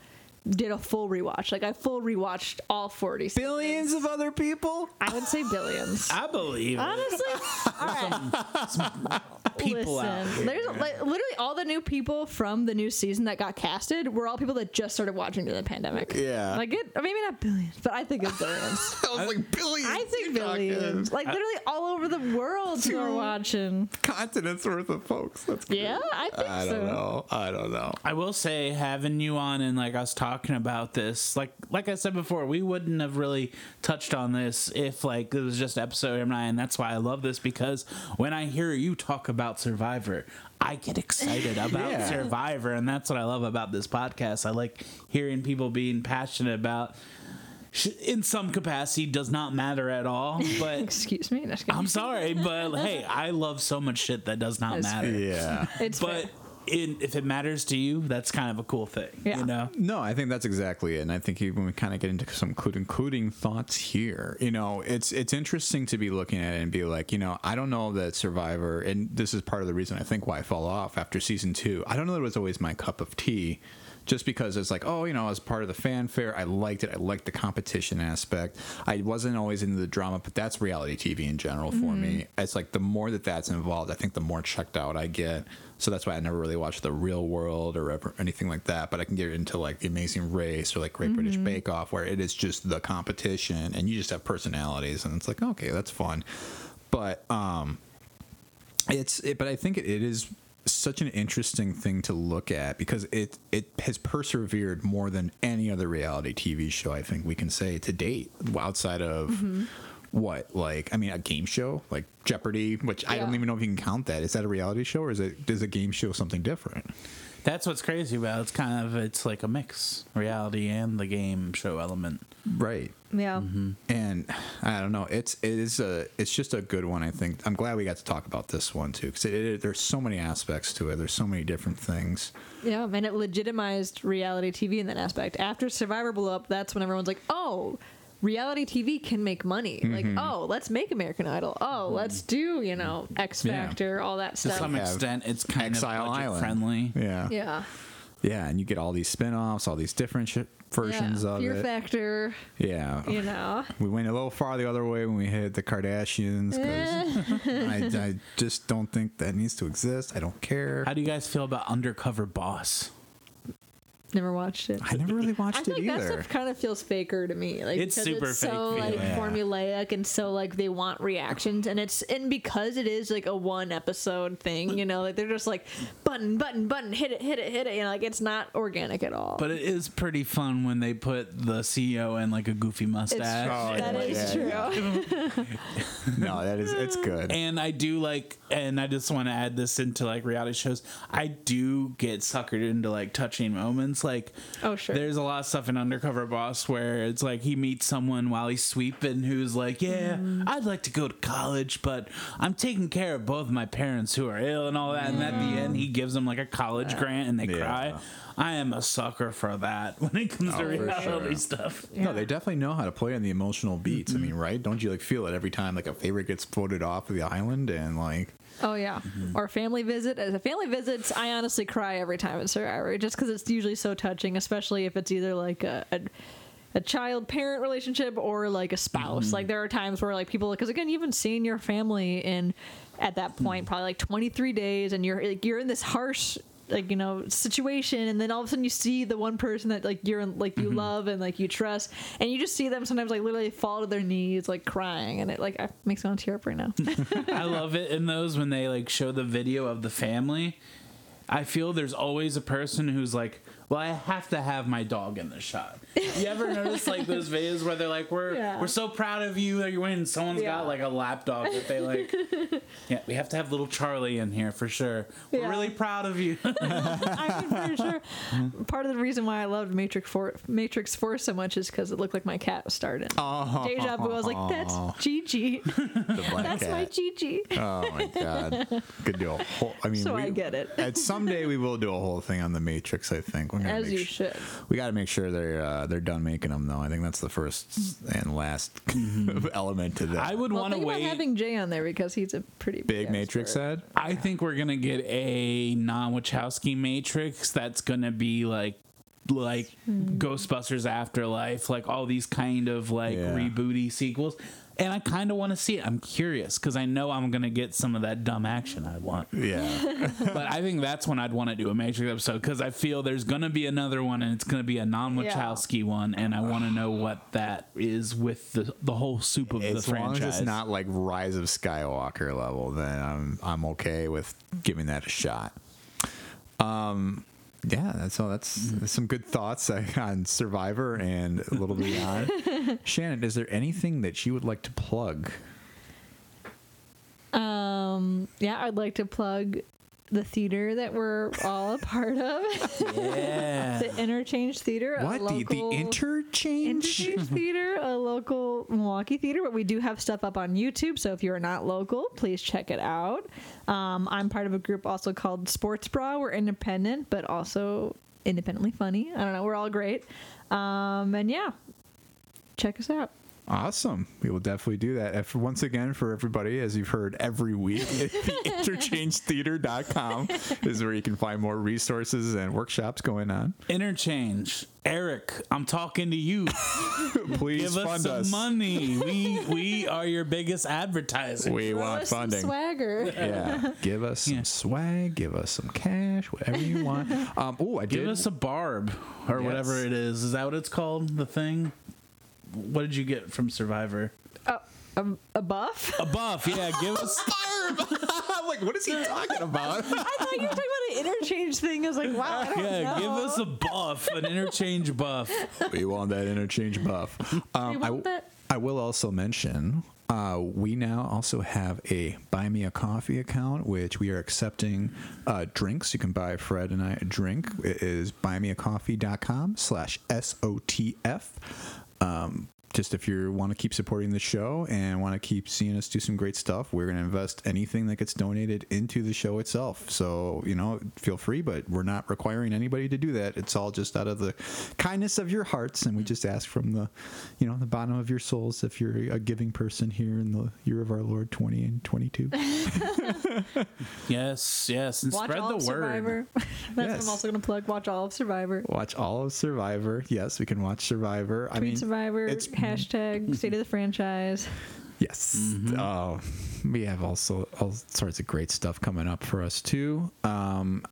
did a full rewatch. Like I full rewatched all forty. seasons. Billions of other people. I would say billions. I believe it. Honestly, all right. People Listen, out there's like literally all the new people from the new season that got casted were all people that just started watching during the pandemic. Yeah. like it, or maybe not billions, but I think it's billions. I was like billions. I think you're talking. billions, like literally all over the world who are watching. Continents worth of folks. That's crazy. Yeah, I think I so. don't know. I don't know. I will say having you on and like us talking about this, like like I said before, we wouldn't have really touched on this if like it was just episode nine. That's why I love this because when I hear you talk about Survivor, I get excited about Yeah. Survivor, and that's what I love about this podcast. I like hearing people being passionate about. In some capacity, does not matter at all. But Excuse me. I'm sorry, but hey, I love so much shit that does not That's matter. Yeah. It's But fair. In, if it matters to you, that's kind of a cool thing. Yeah. You know? No, I think that's exactly it. And I think when we kind of get into some including, including thoughts here, you know, it's it's interesting to be looking at it and be like, you know, I don't know that Survivor, and this is part of the reason I think why I fell off after season two. I don't know that it was always my cup of tea. Just because it's like, oh, you know, as part of the fanfare, I liked it. I liked the competition aspect. I wasn't always into the drama, but that's reality TV in general for me. Mm-hmm. It's like the more that that's involved, I think the more checked out I get. So that's why I never really watched the Real World or ever, anything like that. But I can get into like The Amazing Race or like Great British Bake Off, where it is just the competition and you just have personalities, and it's like okay, that's fun. But um, it's it, but I think it, it is such an interesting thing to look at because it it has persevered more than any other reality TV show I think we can say to date outside of Mm-hmm. What like I mean a game show like Jeopardy which I don't even know if you can count that is that a reality show or is it is a game show something different That's what's crazy about it. It's kind of it's like a mix, reality and the game show element. right yeah. Mm-hmm. and I don't know. It's it is a it's just a good one. I think I'm glad we got to talk about this one too because it, it, there's so many aspects to it. There's so many different things. Yeah, and it legitimized reality TV in that aspect. After Survivor blew up, that's when everyone's like, "Oh, reality TV can make money. Like, Mm-hmm. oh, let's make American Idol. Oh, let's do you know X Yeah. Factor, all that stuff. To some have extent, it's kind Exile of budget Island. friendly. Yeah. yeah, Yeah, and you get all these spin-offs, all these different sh- versions yeah. of Fear it. Factor, yeah. you know. We went a little far the other way when we hit the Kardashians because I, I just don't think that needs to exist. I don't care. How do you guys feel about Undercover Boss? Never watched it. I never really I watched feel it like that either. stuff kind of feels faker to me. Like It's because super it's fake so like. Yeah. formulaic and so like they want reactions and it's and because it is like a one episode thing, you know, like they're just like button button button hit it hit it hit it, you know, like it's not organic at all. But it is pretty fun when they put the CEO in like a goofy it's mustache. Oh, that yeah, is yeah, true. no, that is it's good. And I do like, and I just want to add this into like reality shows. I do get suckered into like touching moments. Like, Oh, sure. There's a lot of stuff in Undercover Boss where it's like he meets someone while he's sweeping who's like, Yeah, Mm. I'd like to go to college, but I'm taking care of both my parents who are ill and all that. And at the end, he gives them like a college grant and they Yeah. cry. I am a sucker for that when it comes to Oh, for reality sure. stuff. No, they definitely know how to play on the emotional beats. Mm-hmm. I mean, right? Don't you like feel it every time like a favorite gets voted off of the island and like Oh yeah, mm-hmm. or family visit. As a family visits, I honestly cry every time it's Survivor, just because it's usually so touching, especially if it's either like a. a a child parent relationship or like a spouse mm-hmm. like there are times where like people because again haven't seen your family in at that point mm-hmm. probably like 23 days and you're like you're in this harsh like you know situation and then all of a sudden you see the one person that like you're like you mm-hmm. love and like you trust and you just see them sometimes like literally fall to their knees like crying and it like makes me want to tear up right now I love it in those when they like show the video of the family. I feel there's always a person who's like, "Well, I have to have my dog in the shot." You ever notice like those videos where they're like, "We're Yeah. we're so proud of you that you're winning." Someone's Yeah. got like a lap dog that they like. yeah, we have to have little Charlie in here for sure. We're really proud of you. I'm pretty sure part of the reason why I loved Matrix Four Matrix Four so much is because it looked like my cat was starting Oh, deja vu I was like that's Gigi the black that's my. Gigi Oh my god, could do a whole. I mean, so we, I get it At someday we will do a whole thing on the Matrix. I think We're gonna as make you su- should We got to make sure they're uh, Uh, they're done making them though. I think that's the first mm-hmm. and last mm-hmm. element to that. I would well want to think about wait. having Jay on there because he's a pretty Big ass Matrix bird. head. I think we're gonna get a non-Wachowski Matrix that's gonna be like like hmm. Ghostbusters Afterlife, like all these kind of like Yeah. rebooty sequels. And I kind of want to see it. I'm curious because I know I'm gonna get some of that dumb action I want. Yeah, but I think that's when I'd want to do a Matrix episode because I feel there's gonna be another one and it's gonna be a non-Wachowski one, and I want to know what that is with the the whole soup of as the long franchise. as it's not like Rise of Skywalker level, then I'm I'm okay with giving that a shot. Um, yeah, that's all. That's, that's some good thoughts uh, on Survivor and a little beyond. Shannon, is there anything that you would like to plug? Um, yeah, I'd like to plug the theater that we're all a part of, yeah. the Interchange Theater. a What the the interchange? Interchange Theater, a local Milwaukee theater, but we do have stuff up on YouTube. So if you're not local, please check it out. Um, I'm part of a group also called Sports Bra. We're independent, but also independently funny. I don't know. We're all great. Um, and yeah, check us out. Awesome. We will definitely do that. If, once again, for everybody, as you've heard every week, the interchangetheater.com is where you can find more resources and workshops going on. Interchange. Eric, I'm talking to you. Please Give us fund some us. money. We we are your biggest advertiser. We Throw want us some funding. swagger. Yeah. Give us some Yeah. swag, give us some cash, whatever you want. Um, oh, I Give did. us a barb or whatever it is. Is that what it's called? The thing? What did you get from Survivor? Oh, a, a buff? A buff. Yeah, give us. barb. I'm like, what is he talking about? I thought you were talking about an interchange thing. I was like, wow, I don't Yeah, know. give us a buff, an interchange buff. we want that interchange buff. Um, We I, want that. I will also mention uh, we now also have a buy me a coffee account, which we are accepting uh, drinks. You can buy Fred and I a drink. It is buymeacoffee.com slash SOTF. Um, just if you want to keep supporting the show and want to keep seeing us do some great stuff, we're going to invest anything that gets donated into the show itself. So, you know, feel free, but we're not requiring anybody to do that. It's all just out of the kindness of your hearts. And we just ask from the, you know, the bottom of your souls if you're a giving person here in the year of our Lord 20 and 22. Yes, yes, and Watch spread all the of word. Survivor. That's what Yes. I'm also going to plug. Watch all of Survivor. watch all of Survivor. Yes, we can watch Survivor. I mean, Survivor. it's Hashtag mm-hmm. State of the Franchise. Yes. Oh, we have also all sorts of great stuff coming up for us too. Um,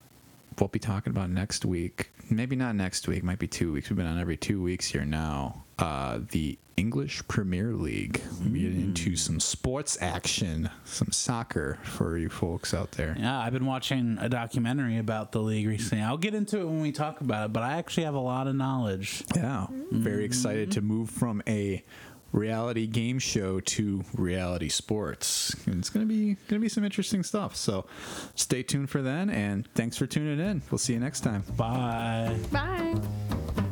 we'll be talking about next week. Maybe not next week. Might be two weeks. We've been on every two weeks here now. Uh, the English Premier League. We get into some sports action, some soccer for you folks out there. Yeah, I've been watching a documentary about the league recently. I'll get into it when we talk about it, but I actually have a lot of knowledge. Yeah, very excited to move from a reality game show to reality sports. And it's gonna be gonna be some interesting stuff. So stay tuned for then, and thanks for tuning in. We'll see you next time. Bye. Bye.